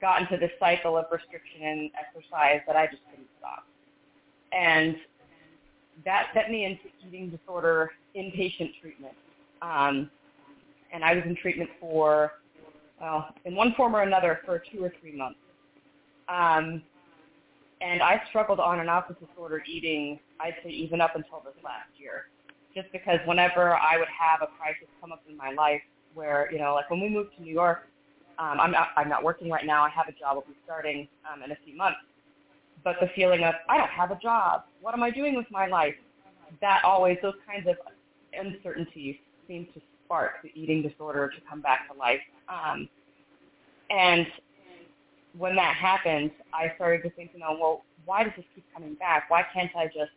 got into this cycle of restriction and exercise that I just couldn't stop. And that set me into eating disorder inpatient treatment. Um, and I was in treatment for, well, in one form or another for two or three months. Um, and I struggled on and off with disordered eating, I'd say even up until this last year. Just because whenever I would have a crisis come up in my life where, you know, like when we moved to New York, um, I'm not I'm not working right now. I have a job. I'll be starting um, in a few months. But the feeling of I don't have a job. What am I doing with my life? That always those kinds of uncertainties seem to spark the eating disorder to come back to life. Um, and when that happened, I started to think, you know, well, why does this keep coming back? Why can't I just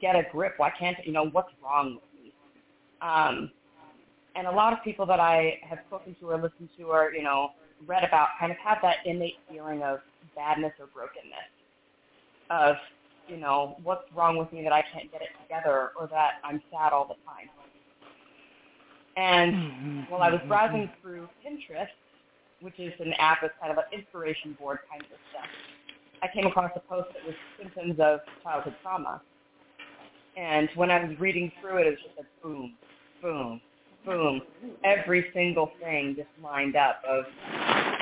get a grip? Why can't you know what's wrong with me? Um, and a lot of people that I have spoken to or listened to or you know read about kind of have that innate feeling of badness or brokenness of you know what's wrong with me that I can't get it together or that I'm sad all the time. And mm-hmm. while I was browsing through Pinterest, which is an app that's kind of an inspiration board kind of stuff, I came across a post that was symptoms of childhood trauma. And when I was reading through it, it was just a boom, boom, boom, every single thing just lined up of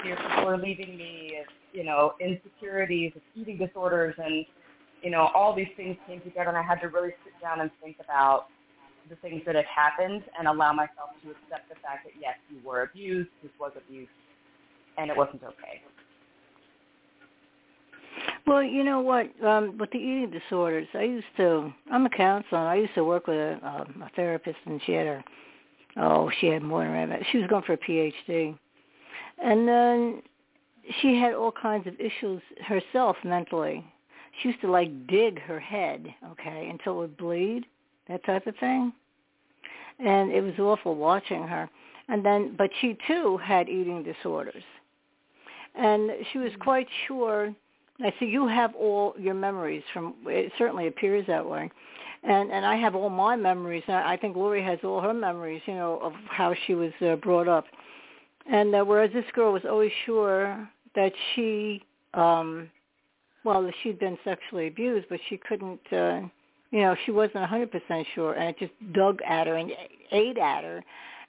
fear people are leaving me, you know, insecurities, eating disorders, and you know, all these things came together, and I had to really sit down and think about the things that had happened and allow myself to accept the fact that yes, you were abused, this was abuse, and it wasn't okay. Well, you know what? Um, with the eating disorders, I used to. I'm a counselor. I used to work with a, um, a therapist, and she had her oh, she had more than that. She was going for a PhD. And then she had all kinds of issues herself mentally. She used to like dig her head, okay, until it would bleed, that type of thing. And it was awful watching her. And then, but she too had eating disorders. And she was mm-hmm. quite sure, I see you have all your memories from, it certainly appears that way and and I have all my memories. I think Lori has all her memories, you know, of how she was uh, brought up. And uh, whereas this girl was always sure that she, um, well, she'd been sexually abused, but she couldn't, uh, you know, she wasn't a 100% sure, and it just dug at her and ate at her.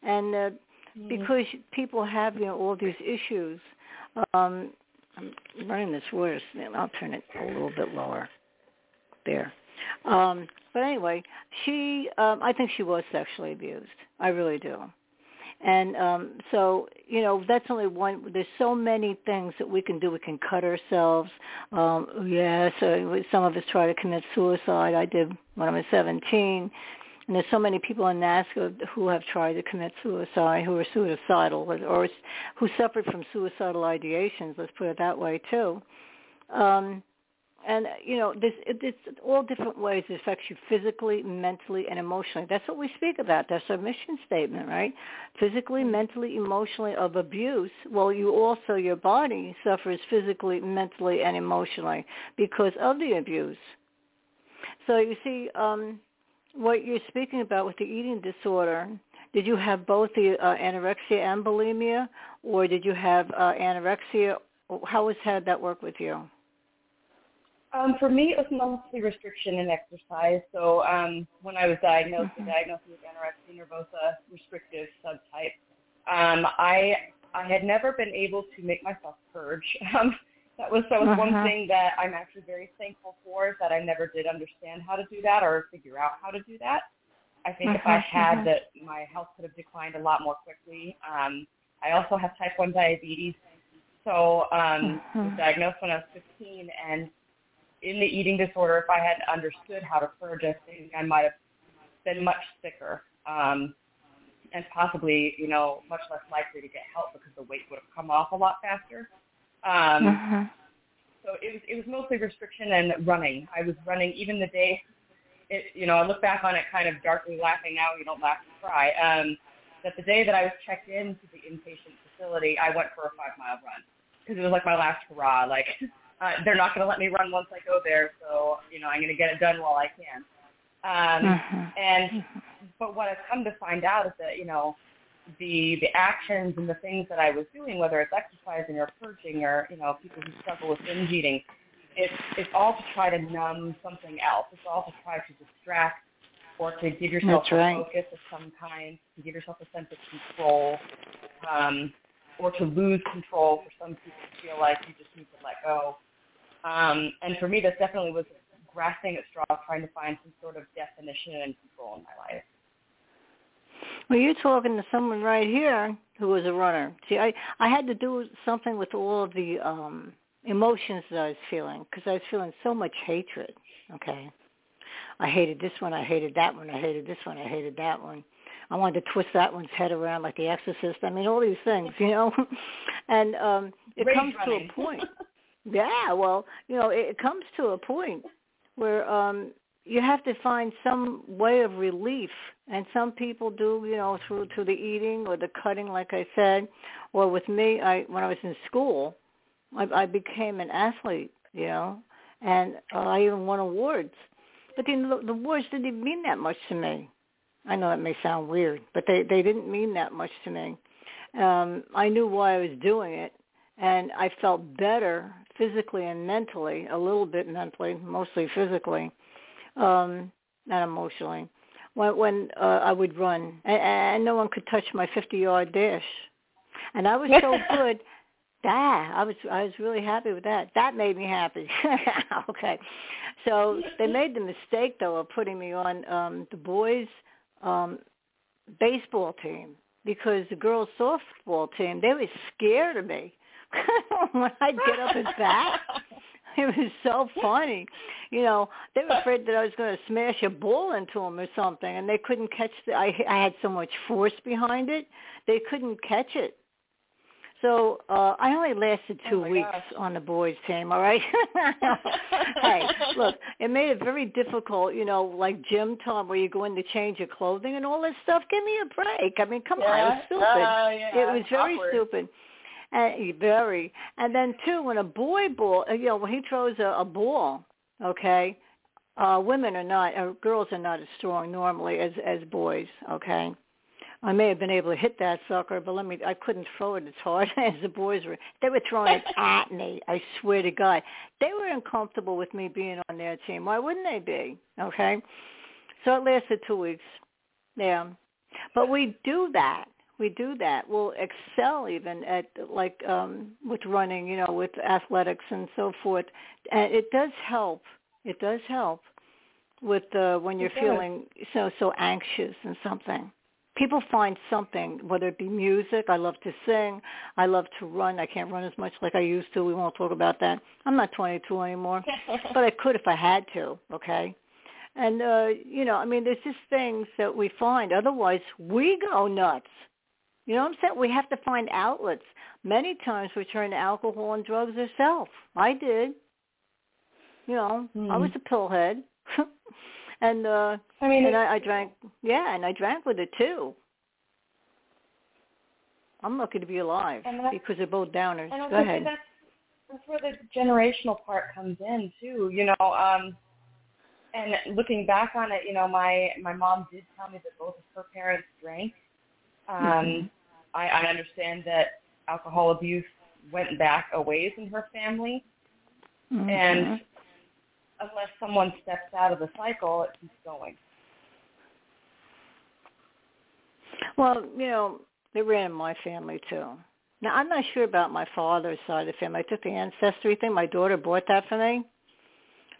And uh, mm-hmm. because people have, you know, all these issues, um, I'm running this worse. I'll turn it a little bit lower. There. Um, but anyway, she, um, I think she was sexually abused. I really do. And um, so, you know, that's only one. There's so many things that we can do. We can cut ourselves. Um, yes, uh, some of us try to commit suicide. I did when I was 17. And there's so many people in NAASCA who have tried to commit suicide, who are suicidal, or, or who suffered from suicidal ideations. Let's put it that way too. Um, and you know this it, it's all different ways it affects you physically mentally and emotionally. That's what we speak about. That's our mission statement right? Physically mentally emotionally of abuse. Well you also your body suffers physically mentally and emotionally because of the abuse. So you see um what you're speaking about with the eating disorder did you have both the uh, anorexia and bulimia or did you have uh, anorexia? How has had that work with you um, for me, it was mostly restriction and exercise. So um, when I was diagnosed, mm-hmm. diagnosed with anorexia nervosa restrictive subtype, um, I I had never been able to make myself purge. Um, that was that was uh-huh. one thing that I'm actually very thankful for is that I never did understand how to do that or figure out how to do that. I think uh-huh. if I uh-huh. had uh-huh. that, my health could have declined a lot more quickly. Um, I also have type 1 diabetes, so um, uh-huh. was diagnosed when I was 15, and in the eating disorder, if I had understood how to purge, I think I might have been much sicker. Um, and possibly, you know, much less likely to get help because the weight would have come off a lot faster. Um, uh-huh. So it was it was mostly restriction and running. I was running even the day. It, you know, I look back on it kind of darkly laughing now. You don't laugh, you cry. Um, that the day that I was checked into the inpatient facility, I went for a five mile run because it was like my last hurrah. Like uh, they're not going to let me run once I go there, so you know I'm going to get it done while I can. Um, uh-huh. And but what I've come to find out is that you know the the actions and the things that I was doing, whether it's exercising or purging or you know people who struggle with binge eating, it's it's all to try to numb something else. It's all to try to distract or to give yourself That's right. a focus of some kind, to give yourself a sense of control, um, or to lose control. For some people, feel like you just need to let go. Um, and for me, this definitely was grasping at straws, trying to find some sort of definition and control in my life. Well, you're talking to someone right here who was a runner. See, I I had to do something with all of the um emotions that I was feeling because I was feeling so much hatred. Okay, I hated this one, I hated that one, I hated this one, I hated that one. I wanted to twist that one's head around like the exorcist. I mean, all these things, you know. and um it comes running. to a point. yeah, well, you know, it, comes to a point where um you have to find some way of relief. And some people do you know through through the eating or the cutting like i said. Or with me i when i was in school i i became an athlete you know and uh, i even won awards. But the, the awards didn't even mean that much to me. I know that may sound weird but they they didn't mean that much to me. Um i knew why i was doing it and i felt better physically and mentally a little bit mentally mostly physically um not emotionally. When when uh, I would run and, and no one could touch my 50 yard dash. And I was so good that I was I was really happy with that. That made me happy. Okay. So they made the mistake though of putting me on um the boys um baseball team because the girls softball team they were scared of me when I'd get up and bat it was so funny. You know, they were afraid that I was going to smash a ball into them or something, and they couldn't catch the. I, I had so much force behind it, they couldn't catch it. So uh I only lasted two Oh weeks gosh. on the boys' team. All right. hey, look, it made it very difficult. You know, like gym time where you go in to change your clothing and all this stuff. Give me a break. I mean, come on, it was stupid. Uh, yeah. It was very Awkward. stupid. And very. And then too, when a boy ball, uh, you know, when he throws a, a ball, okay, uh, women are not, uh, girls are not as strong normally as as boys. Okay. I may have been able to hit that sucker, but let me, I couldn't throw it as hard as the boys were. They were throwing it at me. I swear to God. They were uncomfortable with me being on their team. Why wouldn't they be? Okay. So it lasted two weeks. Yeah. But we do that we do that. We'll excel even at like um with running, you know, with athletics and so forth. And it does help. It does help with uh when you're It does. feeling so so anxious and something. People find something, whether it be music, I love to sing, I love to run. I can't run as much like I used to. We won't talk about that. I'm not 22 anymore, but I could if I had to, okay? And uh, you know, I mean, there's just things that we find. Otherwise, we go nuts. You know what I'm saying? We have to find outlets. Many times we turn to alcohol and drugs ourselves. I did. You know, I Mhm. was a pillhead. and uh I mean, and I, I drank yeah, and I drank with it too. I'm lucky to be alive And because they're both downers. And Go ahead. That's, that's where the generational part comes in too. You know, um, and looking back on it, you know, my my mom did tell me that both of her parents drank. Um, Mhm. I, I understand that alcohol abuse went back a ways in her family, Mhm. and unless someone steps out of the cycle, it keeps going. Well, you know, they ran in my family too. Now I'm not sure about my father's side of the family. I took the ancestry thing. My daughter bought that for me.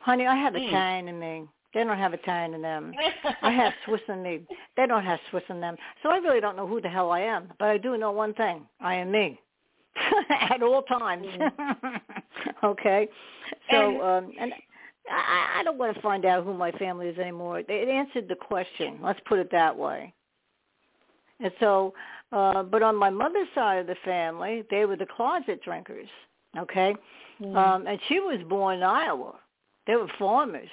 Honey, I have Mm. Italian in me. They don't have Italian in them. I have Swiss in me. They don't have Swiss in them. So I really don't know who the hell I am. But I do know one thing. I am me. At all times. okay. So And- um and I, I don't want to find out who my family is anymore. It answered the question. Let's put it that way. And so, uh, but on my mother's side of the family, they were the closet drinkers. Okay, mm. um, and she was born in Iowa. They were farmers.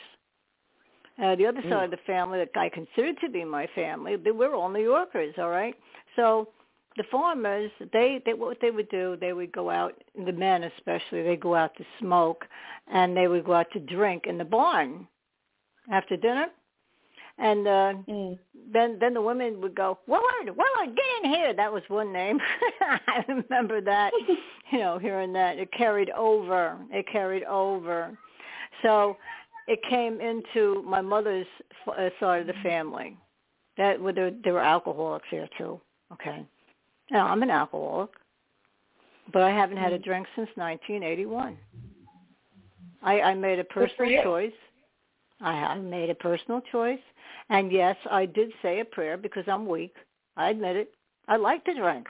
Uh, the other mm. side of the family that I considered to be my family, they were all New Yorkers. All right, so the farmers, they, they what they would do, they would go out, the men especially, they go out to smoke, and they would go out to drink in the barn after dinner. And uh mm. then then the women would go, Willard, Willard, get in here. That was one name. I remember that, you know, hearing that. It carried over. It carried over. So it came into my mother's uh, side of the family. That there, there were alcoholics there too. Okay. Now, I'm an alcoholic, but I haven't had a mm. drink since 1981. I, I made a personal choice. I, I made a personal choice. And yes, I did say a prayer because I'm weak. I admit it. I like to drink.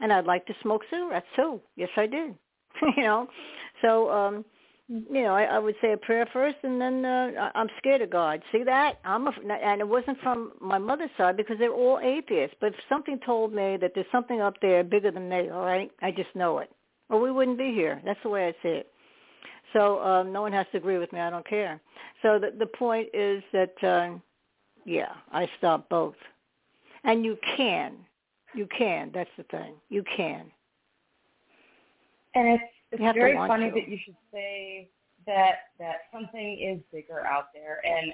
And I'd like to smoke cigarettes too. Yes, I did. you know, so um you know, I, I would say a prayer first, and then uh, I'm scared of God. See that? I'm a, and it wasn't from my mother's side because they're all atheists. But if something told me that there's something up there bigger than me, all right, I just know it, or we wouldn't be here. That's the way I see it. So um, no one has to agree with me. I don't care. So the the point is that uh, yeah, I stop both, and you can, you can. That's the thing. You can. And it's it's very funny to. that you should say that that something is bigger out there and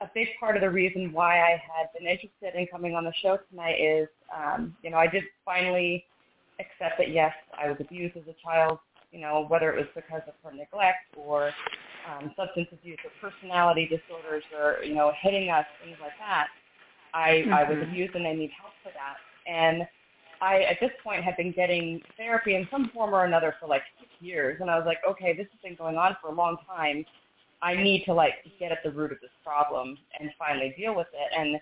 a big part of the reason why I had been interested in coming on the show tonight is, um, you know, I did finally accept that yes, I was abused as a child, you know, whether it was because of her neglect or um, substance abuse or personality disorders or, you know, hitting us, things like that. I, mm-hmm. I was mm-hmm. abused and I need help for that. And I, at this point, had been getting therapy in some form or another for like six years, and I was like, okay, this has been going on for a long time. I need to like get at the root of this problem and finally deal with it. And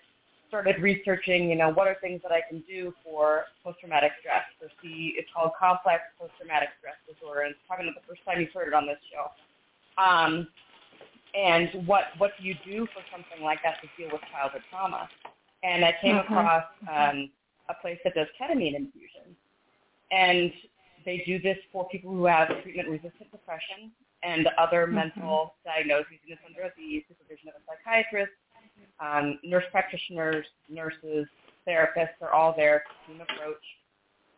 started researching, you know, what are things that I can do for post-traumatic stress. For C, it's called complex post-traumatic stress disorder, and it's probably not the first time you've heard it on this show. Um, and what what do you do for something like that to deal with childhood trauma? And I came mm-hmm. across um, a place that does ketamine infusions. And they do this for people who have treatment-resistant depression and other mm-hmm. mental diagnoses and it's under the supervision of a psychiatrist, um, nurse practitioners, nurses, therapists are all there, team approach.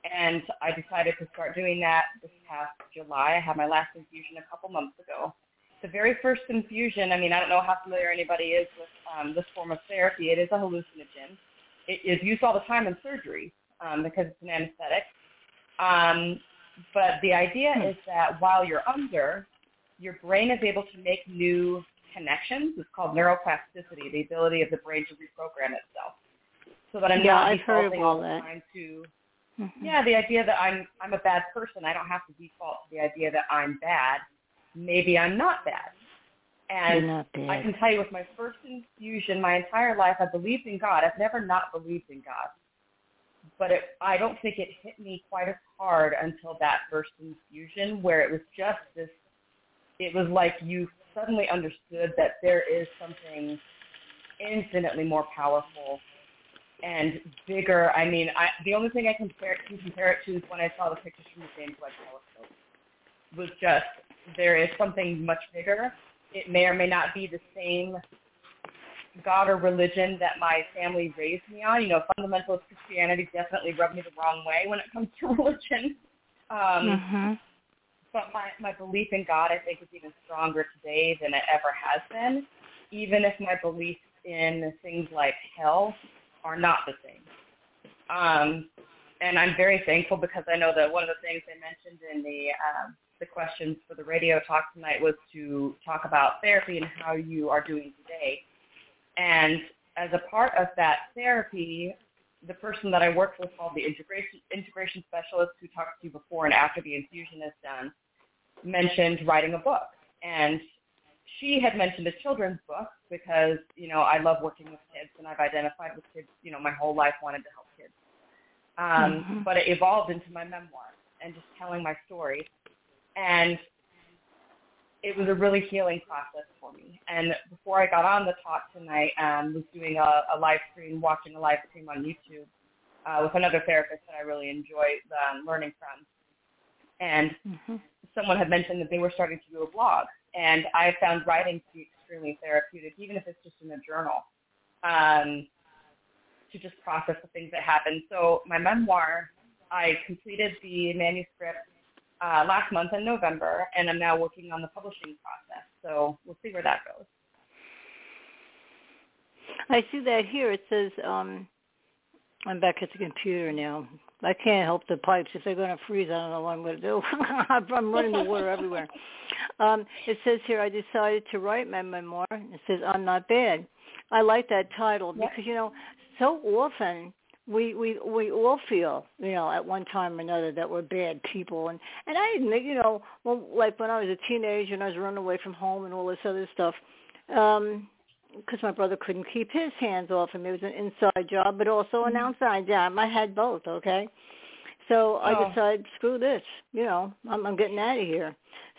And I decided to start doing that this past July. I had my last infusion a couple months ago. The very first infusion, I mean, I don't know how familiar anybody is with um, this form of therapy. It is a hallucinogen is used all the time in surgery um, because it's an anesthetic. Um, but the idea hmm. is that while you're under, your brain is able to make new connections. It's called neuroplasticity, the ability of the brain to reprogram itself. So that I'm yeah, not I've defaulting all the time to mm-hmm. yeah, the idea that I'm I'm a bad person. I don't have to default to the idea that I'm bad. Maybe I'm not bad. And I can tell you with my first infusion, my entire life, I believed in God. I've never not believed in God. But it, I don't think it hit me quite as hard until that first infusion where it was just this, it was like you suddenly understood that there is something infinitely more powerful and bigger. I mean, I, the only thing I compare, can compare it to is when I saw the pictures from the James Webb Telescope. Was just there is something much bigger it may or may not be the same God or religion that my family raised me on. You know, fundamentalist Christianity definitely rubbed me the wrong way when it comes to religion. Um, mm-hmm. But my, my belief in God, I think, is even stronger today than it ever has been, even if my beliefs in things like hell are not the same. Um, and I'm very thankful because I know that one of the things they mentioned in the um, the questions for the radio talk tonight was to talk about therapy and how you are doing today. And as a part of that therapy, the person that I worked with called the integration integration specialist who talked to you before and after the infusion is done mentioned writing a book. And she had mentioned a children's book because, you know, I love working with kids and I've identified with kids, you know, my whole life wanted to help kids. Um, mm-hmm. But it evolved into my memoir and just telling my story. And it was a really healing process for me. And before I got on the talk tonight, um, was doing a, a live stream, watching a live stream on YouTube uh, with another therapist that I really enjoy um, learning from. And mm-hmm. someone had mentioned that they were starting to do a blog, and I found writing to be extremely therapeutic, even if it's just in a journal, um, to just process the things that happened. So my memoir, I completed the manuscript uh, last month in November, and I'm now working on the publishing process. So we'll see where that goes. I see that here. It says, um, I'm back at the computer now. I can't help the pipes. If they're going to freeze, I don't know what I'm going to do. I'm running the water everywhere. Um, it says here, I decided to write my memoir. It says, I'm not bad. I like that title because, you know, so often we we we all feel you know at one time or another that we're bad people. And and I admit you know well like when I was a teenager and I was running away from home and all this other stuff um because my brother couldn't keep his hands off him it was an inside job but also an mm-hmm. outside job. I had both okay? So I oh. decided screw this you know I'm I'm getting out of here.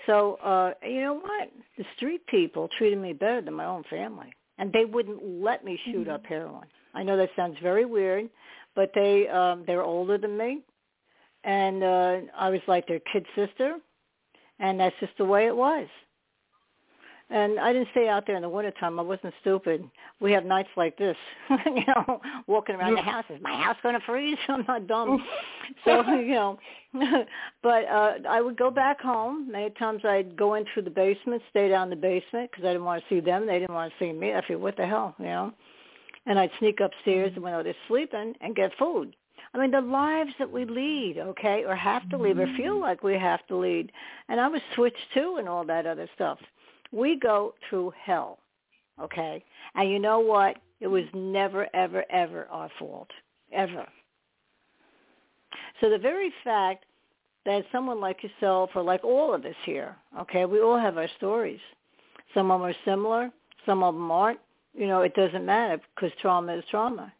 So uh you know what? The street people treated me better than my own family and they wouldn't let me shoot mm-hmm. up heroin I know that sounds very weird, but they um they're older than me and uh I was like their kid sister and that's just the way it was. And I didn't stay out there in the wintertime. I wasn't stupid. We have nights like this, you know, walking around the house. Is my house going to freeze? I'm not dumb. so, you know, but uh I would go back home. Many times I'd go in through the basement, stay down in the basement because I didn't want to see them. They didn't want to see me. I feel, what the hell, you know? And I'd sneak upstairs and when they're sleeping and get food. I mean, the lives that we lead, okay, or have to lead, or feel mm-hmm. like we have to lead. And I was switched too and all that other stuff. We go through hell, okay? And you know what? It was never, ever, ever our fault, ever. So the very fact that someone like yourself or like all of us here, okay, we all have our stories. Some of them are similar, some of them aren't you know, it doesn't matter because trauma is trauma.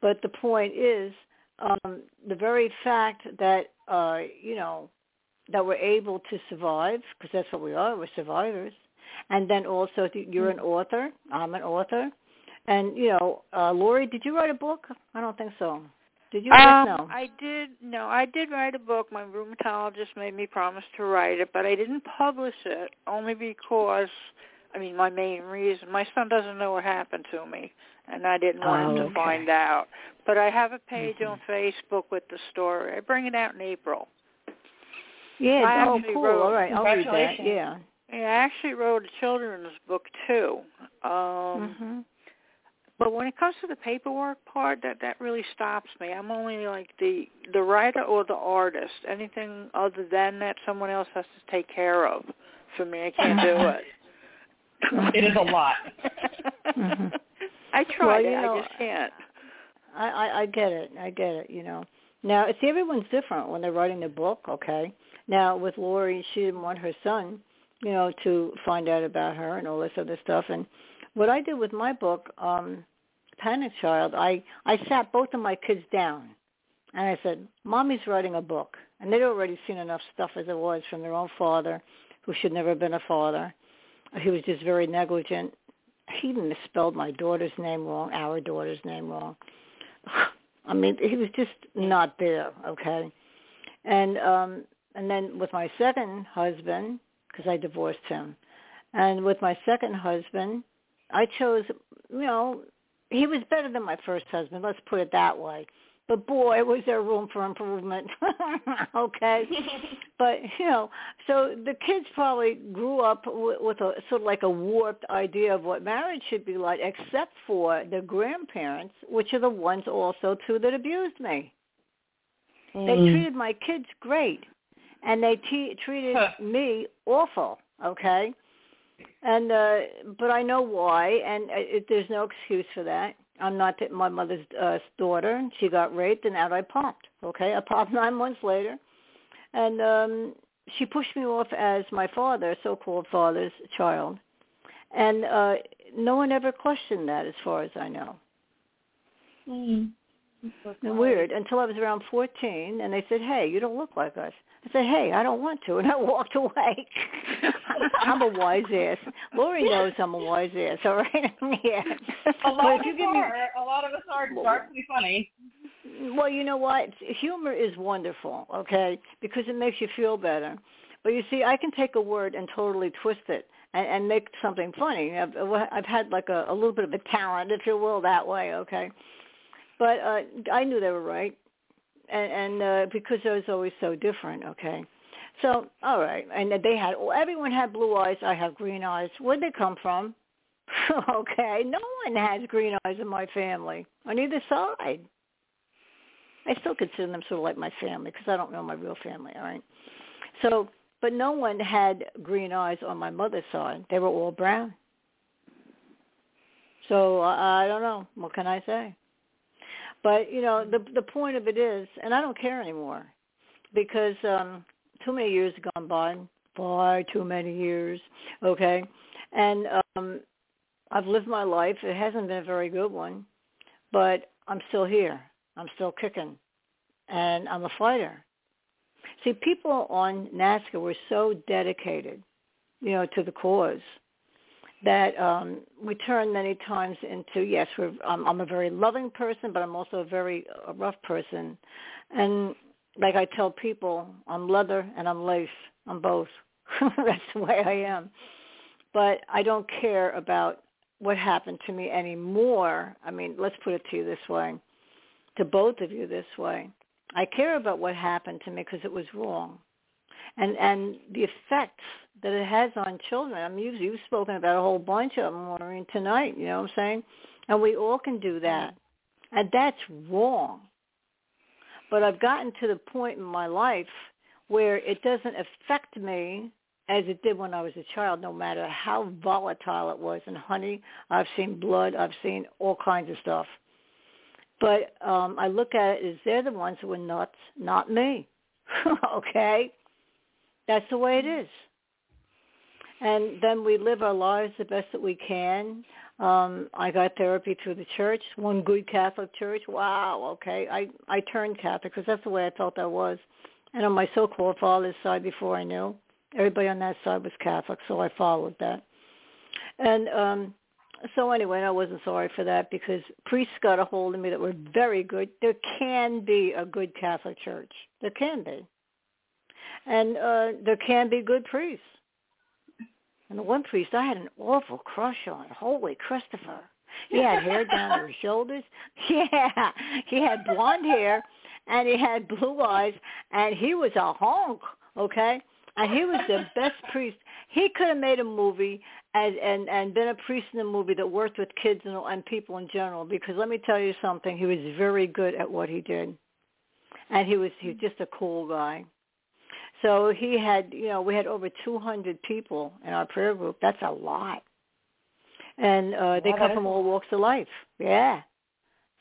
But the point is, um, the very fact that, uh, you know, that we're able to survive, because that's what we are, we're survivors. And then also, you're an author, I'm an author. And, you know, uh, Lori, did you write a book? I don't think so. Did you? Um, no. I did. No, I did write a book. My rheumatologist made me promise to write it, but I didn't publish it only because I mean, my main reason. My son doesn't know what happened to me, and I didn't want oh, him to okay. find out. But I have a page mm-hmm. on Facebook with the story. I bring it out in April. Yeah. I oh, cool. Wrote, All right. I'll read that. Yeah. Yeah, I actually wrote a children's book too. Um mm-hmm. But when it comes to the paperwork part, that that really stops me. I'm only like the the writer or the artist. Anything other than that, someone else has to take care of. For me, I can't do it it is a lot. mm-hmm. I tried well, it. Know, I just can't. I, I I get it. I get it. You know. Now, see, everyone's different when they're writing the book. Okay. Now, with Lori, she didn't want her son, you know, to find out about her and all this other stuff. And what I did with my book, um, Panic Child, I I sat both of my kids down, and I said, "Mommy's writing a book," and they'd already seen enough stuff as it was from their own father, who should never have been a father he was just very negligent. He misspelled my daughter's name wrong, our daughter's name wrong. I mean, he was just not there, okay? And um and then with my second husband, because I divorced him, and with my second husband, I chose, you know, he was better than my first husband. Let's put it that way but boy, was there room for improvement. okay, but you know, so the kids probably grew up with, with a sort of like a warped idea of what marriage should be like, except for the grandparents, which are the ones also too that abused me. Mm. They treated my kids great, and they t- treated huh. me awful. Okay, and uh but I know why, and uh, it, there's no excuse for that I'm not my mother's uh, daughter. She got raped, and out I popped. Okay, I popped nine months later, and um, she pushed me off as my father, so-called father's child, and uh, no one ever questioned that, as far as I know. Mm. Weird until I was around 14, and they said, "Hey, you don't look like us." I said, "Hey, I don't want to," and I walked away. I'm a wise ass. Lori knows I'm a wise ass. All right. yeah. A lot But of us give me- A lot of us are darkly funny. Well, you know what? Humor is wonderful, okay, because it makes you feel better. But you see, I can take a word and totally twist it and, and make something funny. I've, I've had like a, a little bit of a talent, if you will, that way, okay. But uh, I knew they were right, and, and uh, because I was always so different, okay. So, all right, and they had everyone had blue eyes. I have green eyes. Where'd they come from? okay, no one has green eyes in my family on either side. I still consider them sort of like my family because I don't know my real family. All right. So, but no one had green eyes on my mother's side. They were all brown. So uh, I don't know. What can I say? But you know, the the point of it is, and I don't care anymore because um too many years have gone by, far too many years. Okay, and um I've lived my life. It hasn't been a very good one, but I'm still here. I'm still kicking, and I'm a fighter. See, people on NAASCA were so dedicated, you know, to the cause that um, we turn many times into yes, we're, I'm, I'm a very loving person, but I'm also a very uh, rough person, and like I tell people, I'm leather and I'm lace. I'm both. That's the way I am. But I don't care about what happened to me anymore. I mean, let's put it to you this way to both of you this way. I care about what happened to me because it was wrong, and and the effects that it has on children. I mean, you've, you've spoken about a whole bunch of them, Maureen, tonight. You know what I'm saying? And we all can do that, and that's wrong. But I've gotten to the point in my life where it doesn't affect me as it did when I was a child, no matter how volatile it was. And honey, I've seen blood, I've seen all kinds of stuff. But um, I look at it as they're the ones who are nuts, not me. okay? That's the way it is. And then we live our lives the best that we can. Um, I got therapy through the church, one good Catholic church. Wow, okay. I, I turned Catholic because that's the way I felt I was. And on my so-called father's side before I knew, everybody on that side was Catholic, so I followed that. And um, so anyway, I wasn't sorry for that because priests got a hold of me that were very good. There can be a good Catholic church. There can be. And uh, there can be good priests. And the one priest I had an awful crush on, holy Christopher. He had hair down to his shoulders. Yeah, he had blonde hair and he had blue eyes and he was a honk, okay? And he was the best priest. He could have made a movie and and and been a priest in a movie that worked with kids and and people in general. Because let me tell you something, he was very good at what he did, and he was he was just a cool guy. So he had, you know, we had over 200 people in our prayer group. That's a lot. And uh, they come from all walks of life. Yeah.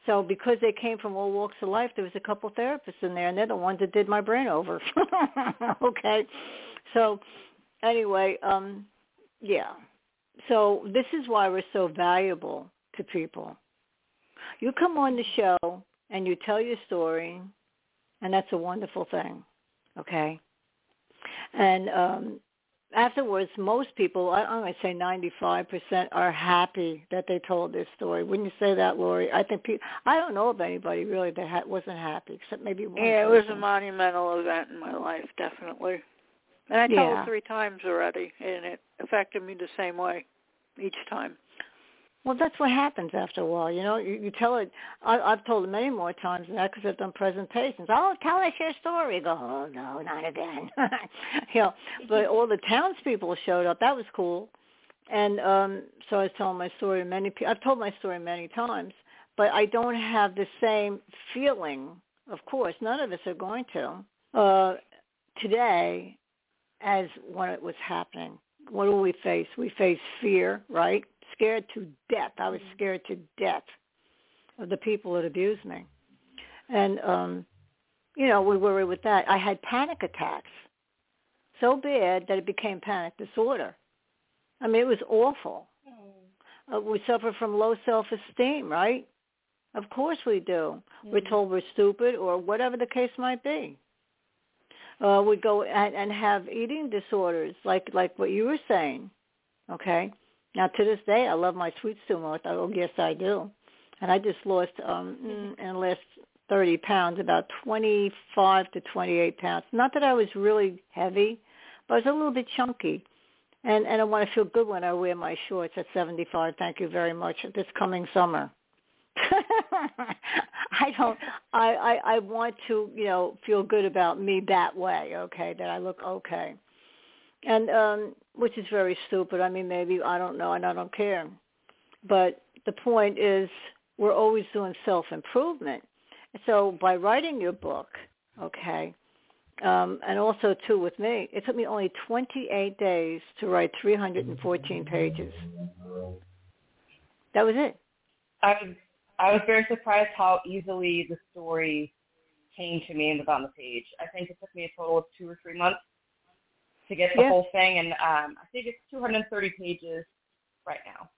So because they came from all walks of life, there was a couple therapists in there, and they're the ones that did my brain over. okay. So anyway, um, yeah. So this is why we're so valuable to people. You come on the show and you tell your story, and that's a wonderful thing. Okay. And um, afterwards, most people, I, I'm going to say 95%, are happy that they told this story. Wouldn't you say that, Lori? I think people, I don't know of anybody really that ha- wasn't happy, except maybe one. Yeah, it was a monumental event in my life, definitely. And I told Yeah. it three times already, and it affected me the same way each time. Well, that's what happens after a while. You know, you, you tell it. I, I've told it many more times that because I've done presentations. Oh, tell us your story. Go, oh no, not again. you know, but all the townspeople showed up. That was cool. And um so I was telling my story to many. I've told my story many times, but I don't have the same feeling. Of course, none of us are going to uh, today as when it was happening. What do we face? We face fear, right? Scared to death. I was scared to death of the people that abused me. And um, you know, we worry with that. I had panic attacks. So bad that it became panic disorder. I mean, it was awful. Uh, we suffer from low self-esteem, right? Of course we do. We're told we're stupid or whatever the case might be. uh, would go and, and have eating disorders, like like what you were saying. Okay. Now to this day, I love my sweet stew more. Oh yes, I do. And I just lost um mm, in the last thirty pounds, about twenty five to twenty eight pounds. Not that I was really heavy, but I was a little bit chunky. And and I want to feel good when I wear my shorts at seventy five. Thank you very much. This coming summer. I don't. I, I I want to you know feel good about me that way. Okay, that I look okay, and um which is very stupid. I mean, maybe I don't know, and I don't care. But the point is, we're always doing self improvement. So by writing your book, okay, um, and also too with me, it took me only 28 days to write 314 pages. That was it. I was I was very surprised how easily the story came to me and was on the page. I think it took me a total of two or three months to get the whole thing, and um, I think it's 230 pages right now.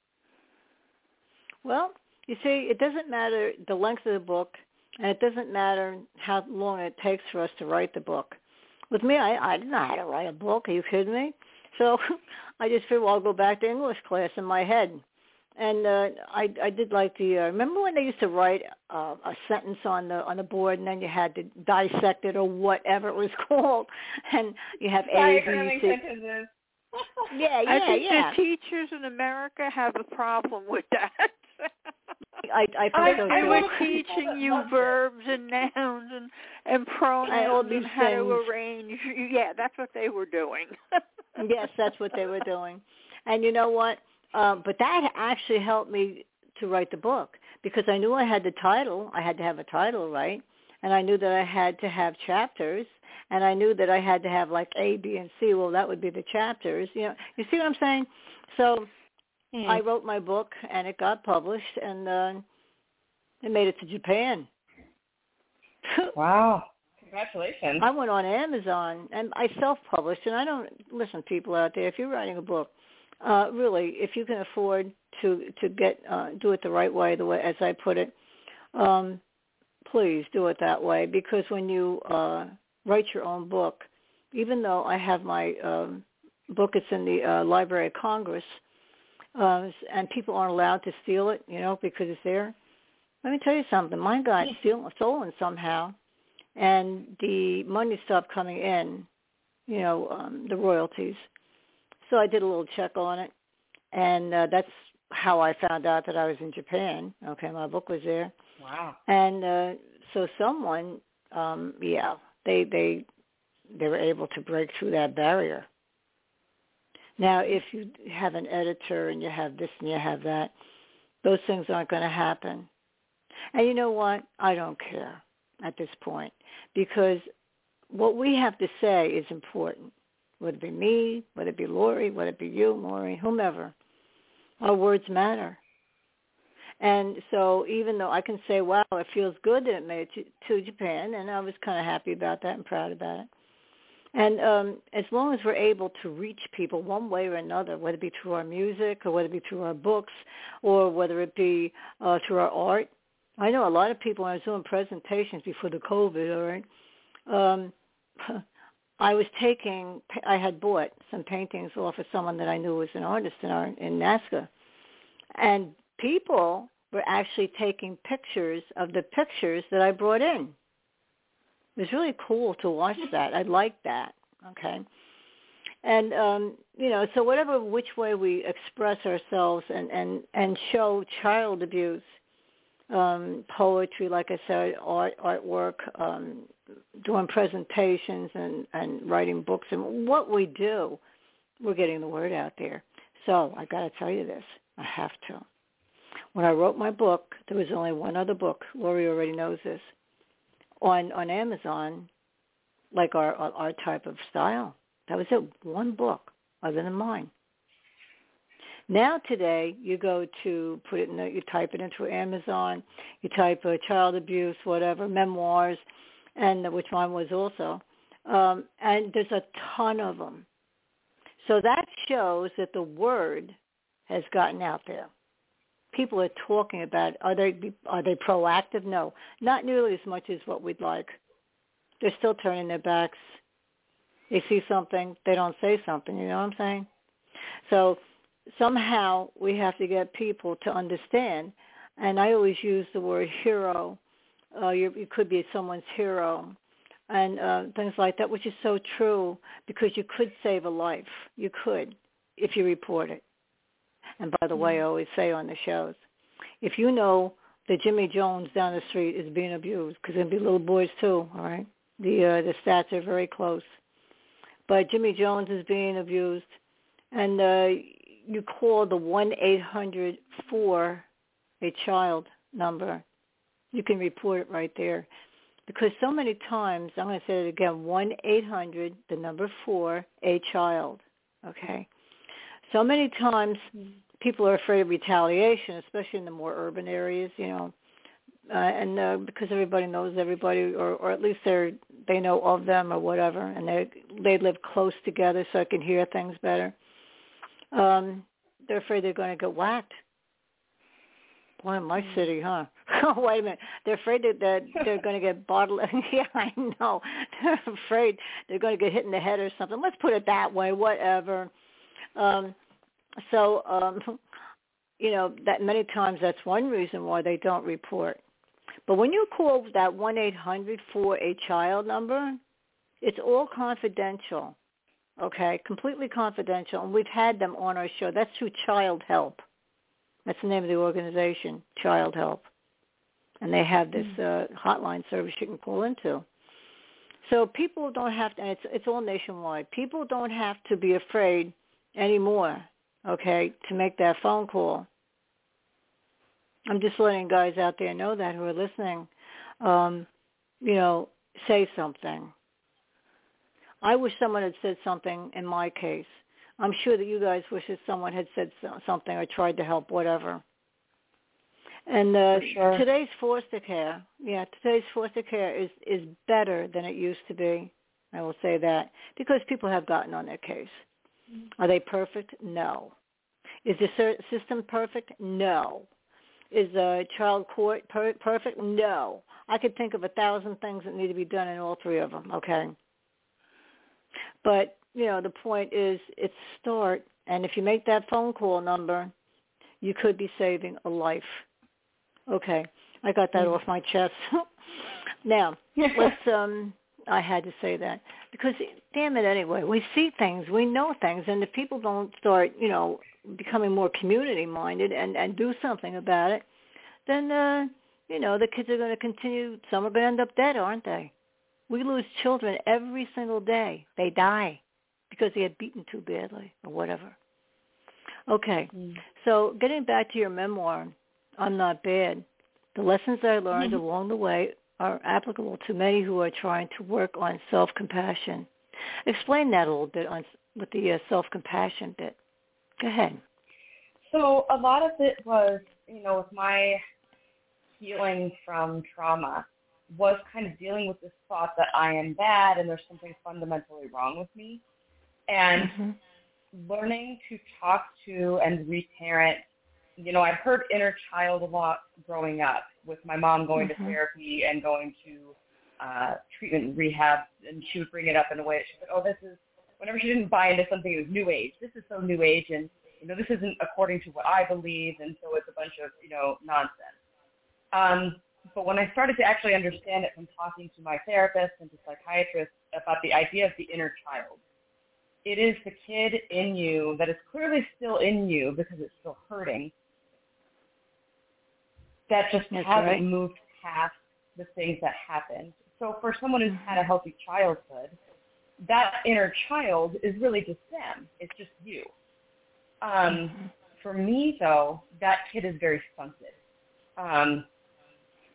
Well, you see, it doesn't matter the length of the book, and it doesn't matter how long it takes for us to write the book. With me, I, I didn't know how to write a book. Are you kidding me? So I just figured, well, I'll go back to English class in my head and uh, I I did like the uh, remember when they used to write uh, a sentence on the on the board and then you had to dissect it or whatever it was called and you have A B C. Yeah, yeah, I think yeah. the teachers in America have a problem with that. I I I- think so I too. were teaching you verbs and nouns and and pronouns all and these how to arrange. Yeah, that's what they were doing. yes, that's what they were doing. And you know what? Um, but that actually helped me to write the book because I knew I had the title. I had to have a title, right? And I knew that I had to have chapters, and I knew that I had to have like A, B, and C. Well, that would be the chapters. You know, you see what I'm saying? So Hmm. I wrote my book, and it got published, and uh, it made it to Japan. Wow. Congratulations. I went on Amazon and I self-published, and I don't listen, people out there. If you're writing a book, uh, really, if you can afford to to get uh, do it the right way, the way as I put it, um, please do it that way. Because when you uh, write your own book, even though I have my um, book, it's in the uh, Library of Congress, uh, and people aren't allowed to steal it, you know, because it's there. Let me tell you something. Mine got steal, stolen somehow, and the money stopped coming in, you know, um, the royalties. So I did a little check on it, and uh, that's how I found out that I was in Japan. Okay, my book was there, Wow. and uh, so someone, um, yeah, they they they were able to break through that barrier. Now, if you have an editor and you have this and you have that, those things aren't going to happen. And you know what? I don't care at this point because what we have to say is important. Would it be me? Would it be Lori? Would it be you, Lori? Whomever. Our words matter. And so even though I can say, wow, it feels good that it made it to, to Japan, and I was kind of happy about that and proud about it. And um, as long as we're able to reach people one way or another, whether it be through our music or whether it be through our books or whether it be uh, through our art, I know a lot of people when I was doing presentations before the COVID, all right, um, I was taking, I had bought some paintings off of someone that I knew was an artist in, our, in NAASCA. And people were actually taking pictures of the pictures that I brought in. It was really cool to watch that. I liked that. Okay. And um, you know, so whatever which way we express ourselves and, and, and show child abuse, um, poetry, like I said, art artwork, um, doing presentations and, and writing books and what we do, we're getting the word out there. So I've gotta tell you this. I have to. When I wrote my book, there was only one other book. Lori already knows this on on Amazon, like our our type of style. That was it. One book other than mine. Now today, you go to put it in, the, you type it into Amazon, you type uh, child abuse, whatever, memoirs, and which mine was also, um, and there's a ton of them. So that shows that the word has gotten out there people are talking about are they are they proactive no not nearly as much as what we'd like they're still turning their backs They see something, they don't say something. You know what I'm saying? So somehow we have to get people to understand. And I always use the word hero. Uh, you, you could be someone's hero and uh, things like that, which is so true because you could save a life. You could if you report it. And by the way, I mm-hmm. always say on the shows, if you know that Jimmy Jones down the street is being abused, because there'll be little boys too, all right? The uh, the stats are very close. But Jimmy Jones is being abused, and uh, you call the one eight hundred for a child number. You can report it right there. Because so many times, I'm going to say it again, one eight hundred the number 4, a child. Okay? So many times people are afraid of retaliation, especially in the more urban areas, you know, uh, and uh, because everybody knows everybody, or or at least they're they know of them or whatever, and they they live close together, so I can hear things better. Um, they're afraid they're going to get whacked. Boy, in my city, huh? oh, wait a minute. They're afraid that, that they're going to get bottled. yeah, I know. They're afraid they're going to get hit in the head or something. Let's put it that way. Whatever. Um, so, um, you know, that many times that's one reason why they don't report. But when you call that 1-800 for a child number, it's all confidential, okay, completely confidential. And we've had them on our show. That's through Childhelp. That's the name of the organization, Childhelp. And they have this mm. uh, hotline service you can call into. So people don't have to, and it's, it's all nationwide, people don't have to be afraid anymore, okay, to make that phone call I'm just letting guys out there know that who are listening, um, you know, say something. I wish someone had said something in my case. I'm sure that you guys wish that someone had said something or tried to help, whatever. And uh, sure. today's foster care, yeah, today's foster care is is better than it used to be. I will say that because people have gotten on their case. Mm-hmm. Are they perfect? No. Is the system perfect? No. Is a child court per- perfect? No. I could think of a thousand things that need to be done in all three of them. Okay. But you know, the point is, it's start, and if you make that phone call number, you could be saving a life. Okay, I got that mm-hmm. off my chest. now, let's. Um, I had to say that because, damn it, anyway, we see things, we know things, and if people don't start, you know, becoming more community minded and and do something about it, then uh, you know the kids are going to continue. Some are going to end up dead, aren't they? We lose children every single day. They die because they had beaten too badly or whatever. Okay, mm. so getting back to your memoir, I'm not bad. The lessons I learned mm-hmm. along the way are applicable to many who are trying to work on self-compassion. Explain that a little bit on with the uh, self-compassion bit. Go ahead. So a lot of it was, you know, with my healing from trauma was kind of dealing with this thought that I am bad and there's something fundamentally wrong with me. And mm-hmm. learning to talk to and reparent, you know, I'd heard inner child a lot growing up with my mom going mm-hmm. to therapy and going to uh, treatment and rehab, and she would bring it up in a way that she said, oh, this is whenever she didn't buy into something, it was new age. This is so new age, and you know this isn't according to what I believe, and so it's a bunch of you know nonsense. Um, but when I started to actually understand it from talking to my therapist and to psychiatrists about the idea of the inner child, it is the kid in you that is clearly still in you because it's still hurting that just That's hasn't right. moved past the things that happened. So for someone who's had a healthy childhood, that inner child is really just them. It's just you. Um, mm-hmm. For me, though, that kid is very stunted. Um,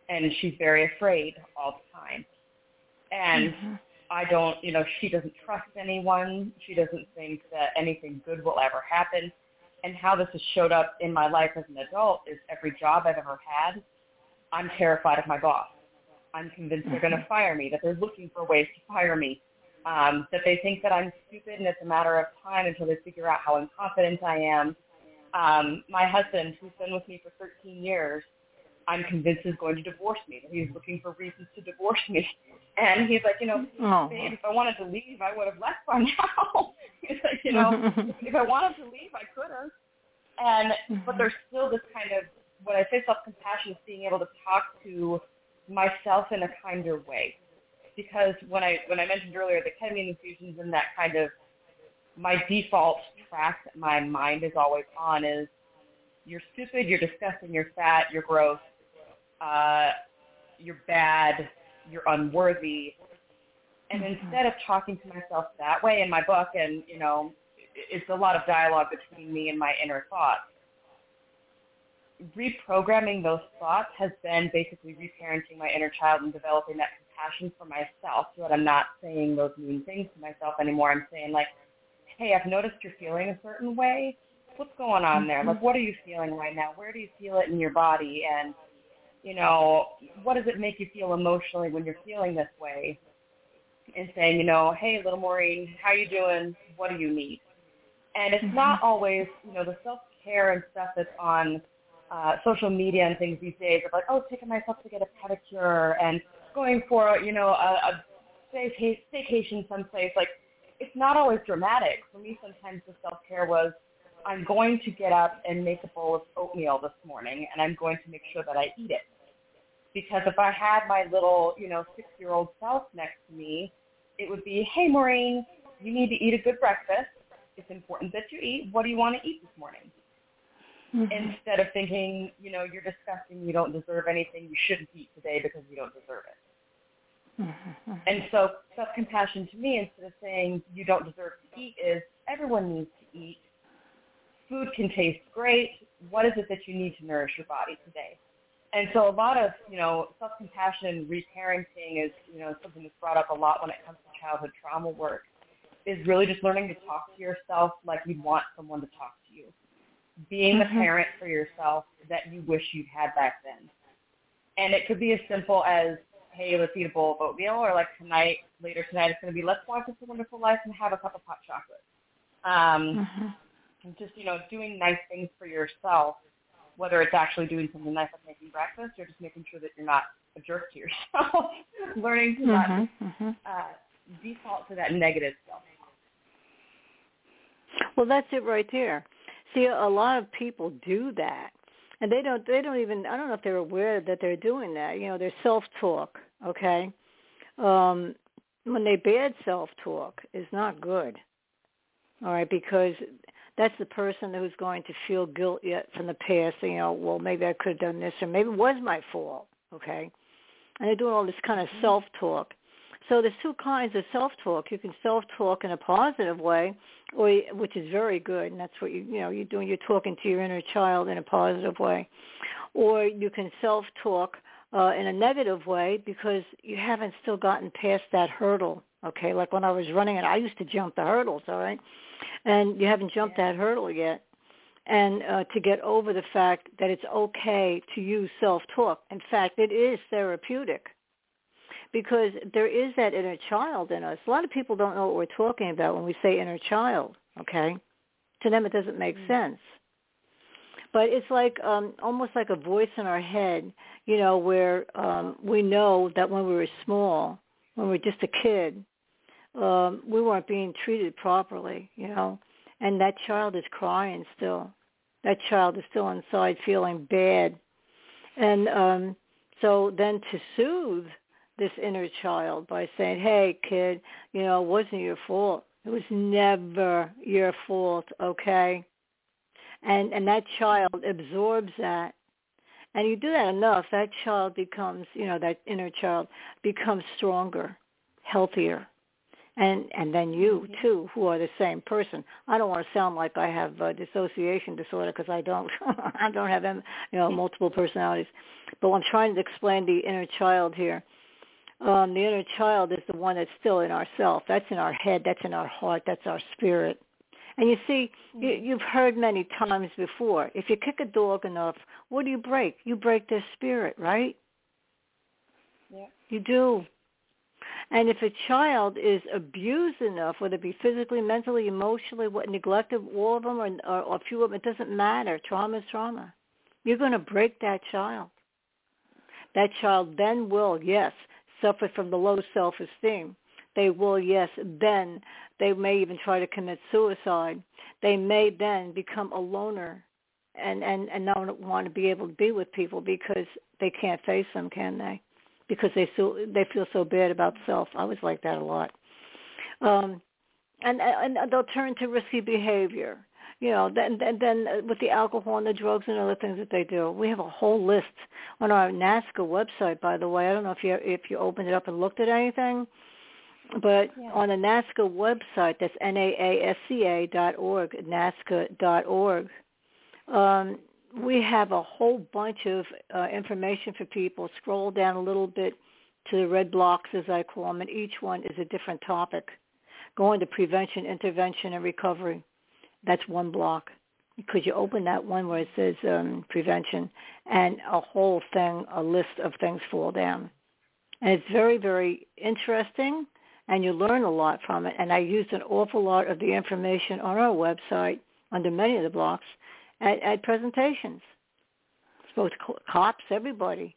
and she's very afraid all the time. And mm-hmm. I don't, you know, she doesn't trust anyone. She doesn't think that anything good will ever happen. And how this has showed up in my life as an adult is every job I've ever had, I'm terrified of my boss. I'm convinced they're going to mm-hmm. fire me, that they're looking for ways to fire me um, that they think that I'm stupid and it's a matter of time until they figure out how incompetent I am. Um, my husband, who's been with me for 13 years, I'm convinced is going to divorce me, that he's looking for reasons to divorce me. And he's like, you know, Oh. babe, if I wanted to leave, I would have left by now. he's like, you know, if I wanted to leave, I could have. And but there's still this kind of when I say self-compassion is being able to talk to myself in a kinder way. Because when I when I mentioned earlier the ketamine infusions and that kind of my default track that my mind is always on is you're stupid, you're disgusting, you're fat, you're gross, uh, you're bad, you're unworthy. And instead of talking to myself that way in my book, and you know, it's a lot of dialogue between me and my inner thoughts. Reprogramming those thoughts has been basically reparenting my inner child and developing that compassion for myself so that I'm not saying those mean things to myself anymore. I'm saying like, hey, I've noticed you're feeling a certain way. What's going on there? Like, what are you feeling right now? Where do you feel it in your body? And, you know, what does it make you feel emotionally when you're feeling this way? And saying, you know, hey, little Maureen, how you doing? What do you need? And it's not always, you know, the self-care and stuff that's on uh, social media and things these days of like, oh, taking myself to get a pedicure and going for, you know, a, a stayca- staycation someplace. Like, it's not always dramatic. For me, sometimes the self-care was, I'm going to get up and make a bowl of oatmeal this morning, and I'm going to make sure that I eat it. Because if I had my little, you know, six-year-old self next to me, it would be, hey, Maureen, you need to eat a good breakfast. It's important that you eat. What do you want to eat this morning? Mm-hmm. Instead of thinking, you know, you're disgusting, you don't deserve anything, you shouldn't eat today because you don't deserve it. Mm-hmm. And so self-compassion to me, instead of saying you don't deserve to eat, is everyone needs to eat. Food can taste great. What is it that you need to nourish your body today? And so a lot of, you know, self-compassion reparenting is, you know, something that's brought up a lot when it comes to childhood trauma work, is really just learning to talk to yourself like you'd want someone to talk to you. Being the parent for yourself that you wish you'd had back then. And it could be as simple as, hey, let's eat a bowl of oatmeal, or like tonight, later tonight, it's going to be let's watch It's a Wonderful Life and have a cup of hot chocolate. Um, and just, you know, doing nice things for yourself, whether it's actually doing something nice like making breakfast or just making sure that you're not a jerk to yourself. Learning to not uh, default to that negative self. Well, that's it right there. See, a lot of people do that, and they don't. They don't even. I don't know if they're aware that they're doing that. You know, they're self-talk. Okay, um, when they bad self-talk is not good. All right, because that's the person who's going to feel guilt yet from the past. You know, well, maybe I could have done this, or maybe it was my fault. Okay, and they're doing all this kind of self-talk. So there's two kinds of self-talk. You can self-talk in a positive way, or which is very good, and that's what you you know you're doing. You're talking to your inner child in a positive way, or you can self-talk uh, in a negative way because you haven't still gotten past that hurdle. Okay, like when I was running, and I used to jump the hurdles. All right, and you haven't jumped that hurdle yet. And uh, to get over the fact that it's okay to use self-talk. In fact, it is therapeutic because there is that inner child in us. A lot of people don't know what we're talking about when we say inner child, okay? To them it doesn't make sense. But it's like um almost like a voice in our head, you know, where um we know that when we were small, when we were just a kid, um we weren't being treated properly, you know. And that child is crying still. That child is still inside feeling bad. And um so then to soothe this inner child by saying, "Hey, kid, you know, it wasn't your fault. It was never your fault, okay?" And and that child absorbs that. And you do that enough, that child becomes, you know, that inner child becomes stronger, healthier. And and then you too, who are the same person. I don't want to sound like I have uh, dissociation disorder because I don't. I don't have, you know, multiple personalities. But I'm trying to explain the inner child here um, the inner child is the one that's still in ourself. That's in our head. That's in our heart. That's our spirit. And you see, you, you've heard many times before, if you kick a dog enough, what do you break? You break their spirit, right? Yeah. You do. And if a child is abused enough, whether it be physically, mentally, emotionally, what neglected, all of them or, or, or a few of them, it doesn't matter. Trauma is trauma. You're going to break that child. that child then will, yes, suffer from the low self-esteem. They will, yes, then they may even try to commit suicide. They may then become a loner and and and not want to be able to be with people because they can't face them, can they? Because they so they feel so bad about self. I was like that a lot. Um, and and they'll turn to risky behavior. You know, then then, then with the alcohol and the drugs and other things that they do. We have a whole list on our NAASCA website. By the way, I don't know if you if you opened it up and looked at anything, but yeah. on the NAASCA website, that's n a a s c a dot org, NAASCA dot org um, we have a whole bunch of uh, information for people. Scroll down a little bit to the red blocks, as I call them, and each one is a different topic. Go into prevention, intervention, and recovery. That's one block. Because you open that one where it says um, prevention, and a whole thing, a list of things fall down. And it's very, very interesting, and you learn a lot from it. And I used an awful lot of the information on our website under many of the blocks at, at presentations. Both cops, everybody.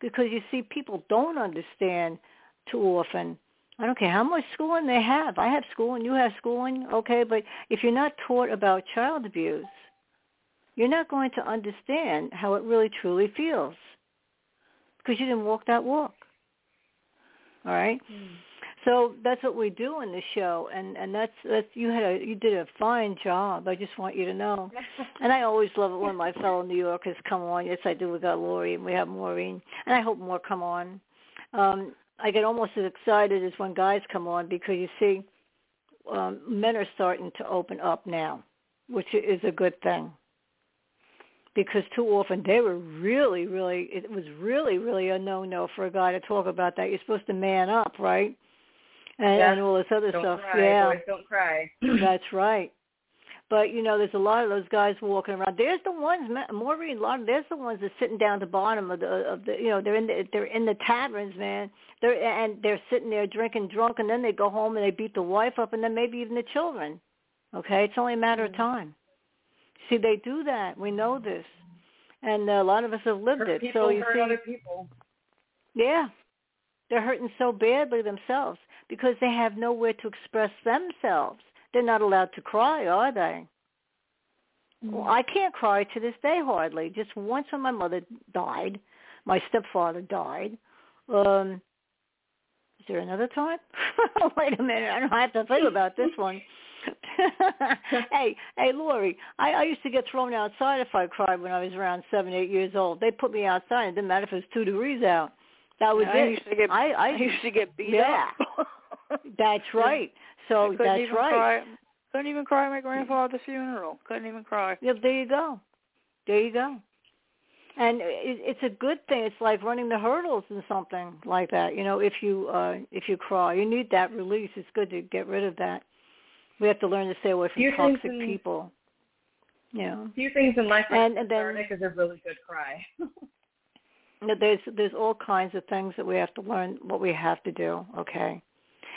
Because you see, people don't understand too often. I don't care how much schooling they have. I have schooling, you have schooling, okay, but if you're not taught about child abuse, you're not going to understand how it really truly feels because you didn't walk that walk. All right? Mm. So that's what we do in the show, and and that's that's you had a you did a fine job. I just want you to know, and I always love it when my fellow New Yorkers come on. Yes, I do. We got Lori and we have Maureen, and I hope more come on. Um, I get almost as excited as when guys come on because you see, um, men are starting to open up now, which is a good thing. Because too often they were really, really, it was really, really a no-no for a guy to talk about that. You're supposed to man up, right? And, yeah. and all this other don't stuff. Cry. Yeah, Boys don't cry. That's right. But you know, there's a lot of those guys walking around. There's the ones, Maureen. A lot there's the ones that sitting down at the bottom of the of the. You know, they're in the they're in the taverns, man. They're and they're sitting there drinking drunk, and then they go home and they beat the wife up, and then maybe even the children. Okay, it's only a matter of mm-hmm. time. See, they do that. We know this, and a lot of us have lived hurt it. People so you hurt see, other people. Yeah, they're hurting so badly themselves because they have nowhere to express themselves. They're not allowed to cry, are they? Well, mm. I can't cry to this day hardly. Just once when my mother died, my stepfather died. Um, is there another time? Wait a minute, I don't have to think about this one. hey, hey, Lori, I, I used to get thrown outside if I cried when I was around seven, eight years old. They put me outside. It didn't matter if it was two degrees out. That was yeah, it. I used to get, I, I, I used to get beat yeah. up. that's right. So that's right. Cry. Couldn't even cry at my grandfather's funeral. Couldn't even cry. Yep, there you go. There you go. And it, it's a good thing. It's like running the hurdles and something like that. You know, if you uh if you cry, you need that release. It's good to get rid of that. We have to learn to stay away from toxic in, people. Yeah. A few things in life and, and then, is a really good cry. there's there's all kinds of things that we have to learn what we have to do okay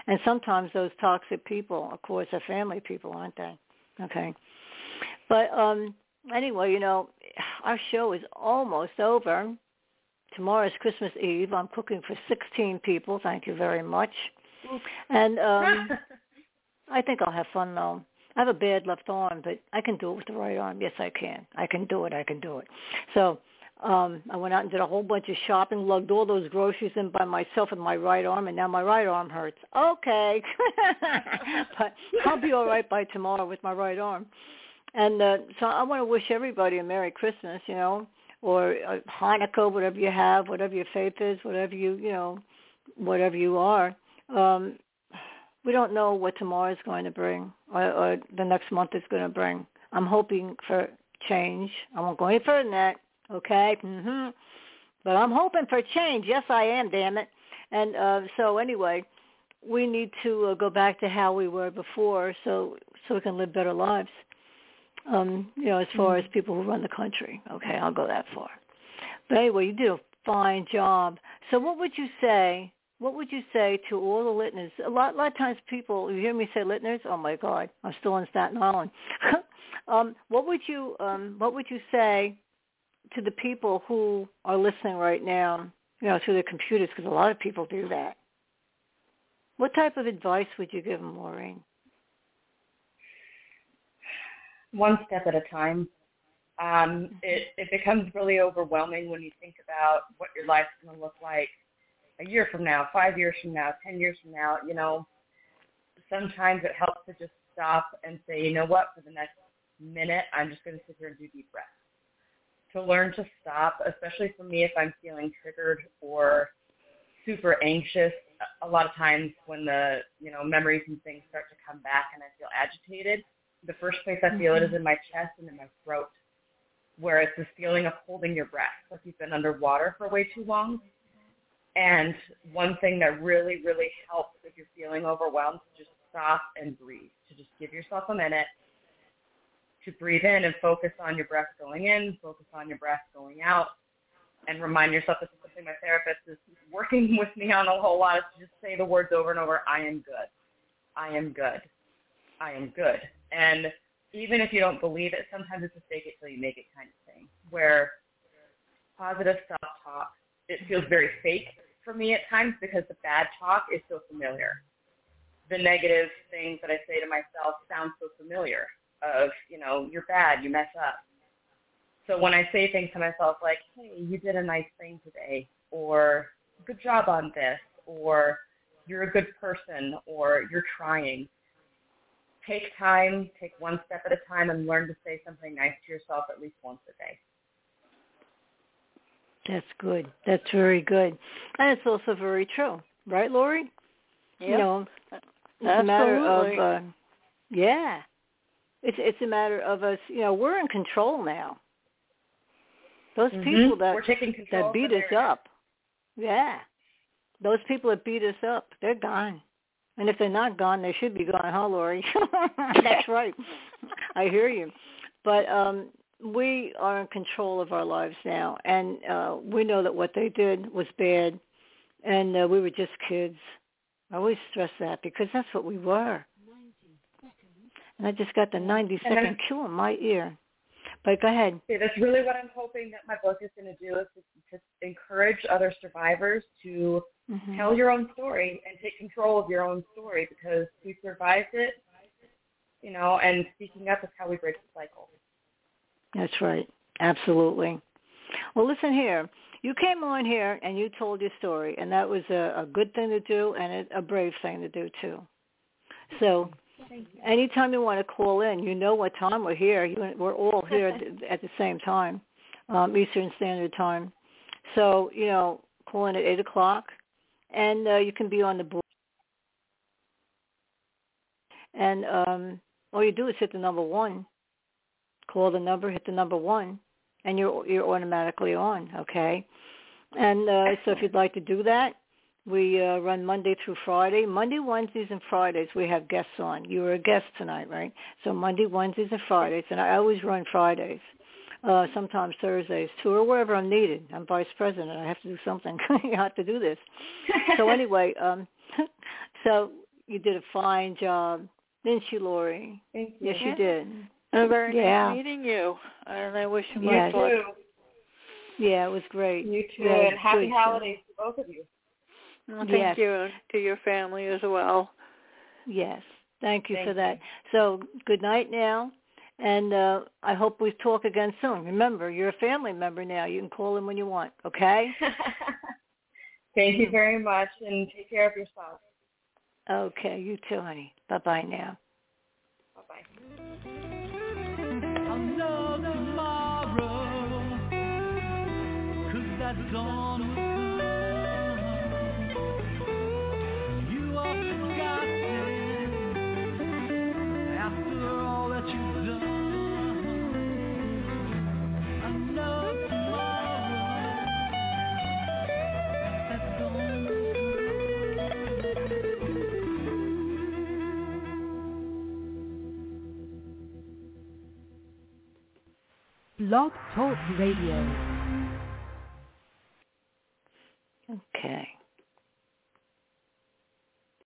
and sometimes those toxic people of course are family people aren't they okay but um anyway you know our show is almost over tomorrow is christmas eve i'm cooking for 16 people thank you very much and um i think i'll have fun though I have a bad left arm, but I can do it with the right arm. Yes, I can. I can do it. I can do it. So um, I went out and did a whole bunch of shopping, lugged all those groceries in by myself with my right arm, and now my right arm hurts. Okay, but I'll be all right by tomorrow with my right arm. And uh, so I want to wish everybody a Merry Christmas, you know, or uh, Hanukkah, whatever you have, whatever your faith is, whatever you, you know, whatever you are. Um, we don't know what tomorrow is going to bring, or, or the next month is going to bring. I'm hoping for change. I won't go any further than that Okay. Mhm. But I'm hoping for change. Yes, I am. Damn it. And uh, so anyway, we need to uh, go back to how we were before, so so we can live better lives. Um, you know, as far mm-hmm. as people who run the country. Okay, I'll go that far. But anyway, you did a fine job. So what would you say? What would you say to all the listeners? A lot, a lot of times people, you hear me say listeners. Oh my God, I'm still in Staten Island. um, what would you, um, what would you say to the people who are listening right now, you know, through their computers, because a lot of people do that. What type of advice would you give them, Maureen? One step at a time. Um, it, it becomes really overwhelming when you think about what your life's going to look like a year from now, five years from now, ten years from now. You know, sometimes it helps to just stop and say, you know what, for the next minute, I'm just going to sit here and do deep breaths. To learn to stop, especially for me if I'm feeling triggered or super anxious, a lot of times when the, you know, memories and things start to come back and I feel agitated, the first place I feel mm-hmm. it is mm-hmm. in my chest and in my throat, where it's this feeling of holding your breath, like you've been underwater for way too long. And one thing that really, really helps if you're feeling overwhelmed, is just stop and breathe. To just give yourself a minute to breathe in and focus on your breath going in, focus on your breath going out, and remind yourself this is something my therapist is working with me on a whole lot is to just say the words over and over, I am good. I am good. I am good. And even if you don't believe it, sometimes it's a fake it till you make it kind of thing where positive self-talk, it feels very fake for me at times because the bad talk is so familiar. The negative things that I say to myself sound so familiar of, you know, you're bad, you mess up. So when I say things to myself like, hey, you did a nice thing today, or good job on this, or you're a good person, or you're trying, take time, take one step at a time, and learn to say something nice to yourself at least once a day. That's good. That's very good. And it's also very true. Right, Lori? Yep. You know, it's Absolutely. a matter of, uh, yeah, it's it's a matter of us. You know, we're in control now. Those mm-hmm. people that that beat us up, yeah, those people that beat us up, they're gone. And if they're not gone, they should be gone, huh, Lori? That's right. I hear you. But um we are in control of our lives now, and uh we know that what they did was bad, and uh, we were just kids. I always stress that because that's what we were and I just got the 90 second cue in my ear. But go ahead. Yeah, that's really what I'm hoping that my book is going to do is to, to encourage other survivors to mm-hmm. tell your own story and take control of your own story because we survived it, you know, and speaking up is how we break the cycle. That's right. Absolutely. Well, listen here. You came on here and you told your story, and that was a, a good thing to do and a, a brave thing to do too. So anytime you want to call in, you know what time we're here. You, we're all here at the same time, um, Eastern Standard Time. So, you know, call in at 8 o'clock, and uh, you can be on the board. And um, all you do is hit the number one. Call the number, hit the number one, and you're you're automatically on. Okay. And uh, so if you'd like to do that, we uh, run Monday through Friday. Monday, Wednesdays, and Fridays we have guests on. You were a guest tonight, right? So Monday, Wednesdays, and Fridays, and I always run Fridays. Uh, sometimes Thursdays too, or wherever I'm needed. I'm vice president. I have to do something. I have to do this. so anyway, um, so you did a fine job, didn't you, Lori? Thank you. Yes, you did. Very yeah. nice meeting you, and I wish you much luck. Yeah, it was great. You too, yeah, and happy holidays to both of you. Well, thank yes. you to your family as well. Yes. Thank you thank for that. You. So good night now. And uh, I hope we talk again soon. Remember, you're a family member now. You can call in when you want, okay? Thank you very much, and take care of yourself. Okay, you too, honey. Bye-bye now. Bye-bye. Blog Talk Radio. Okay.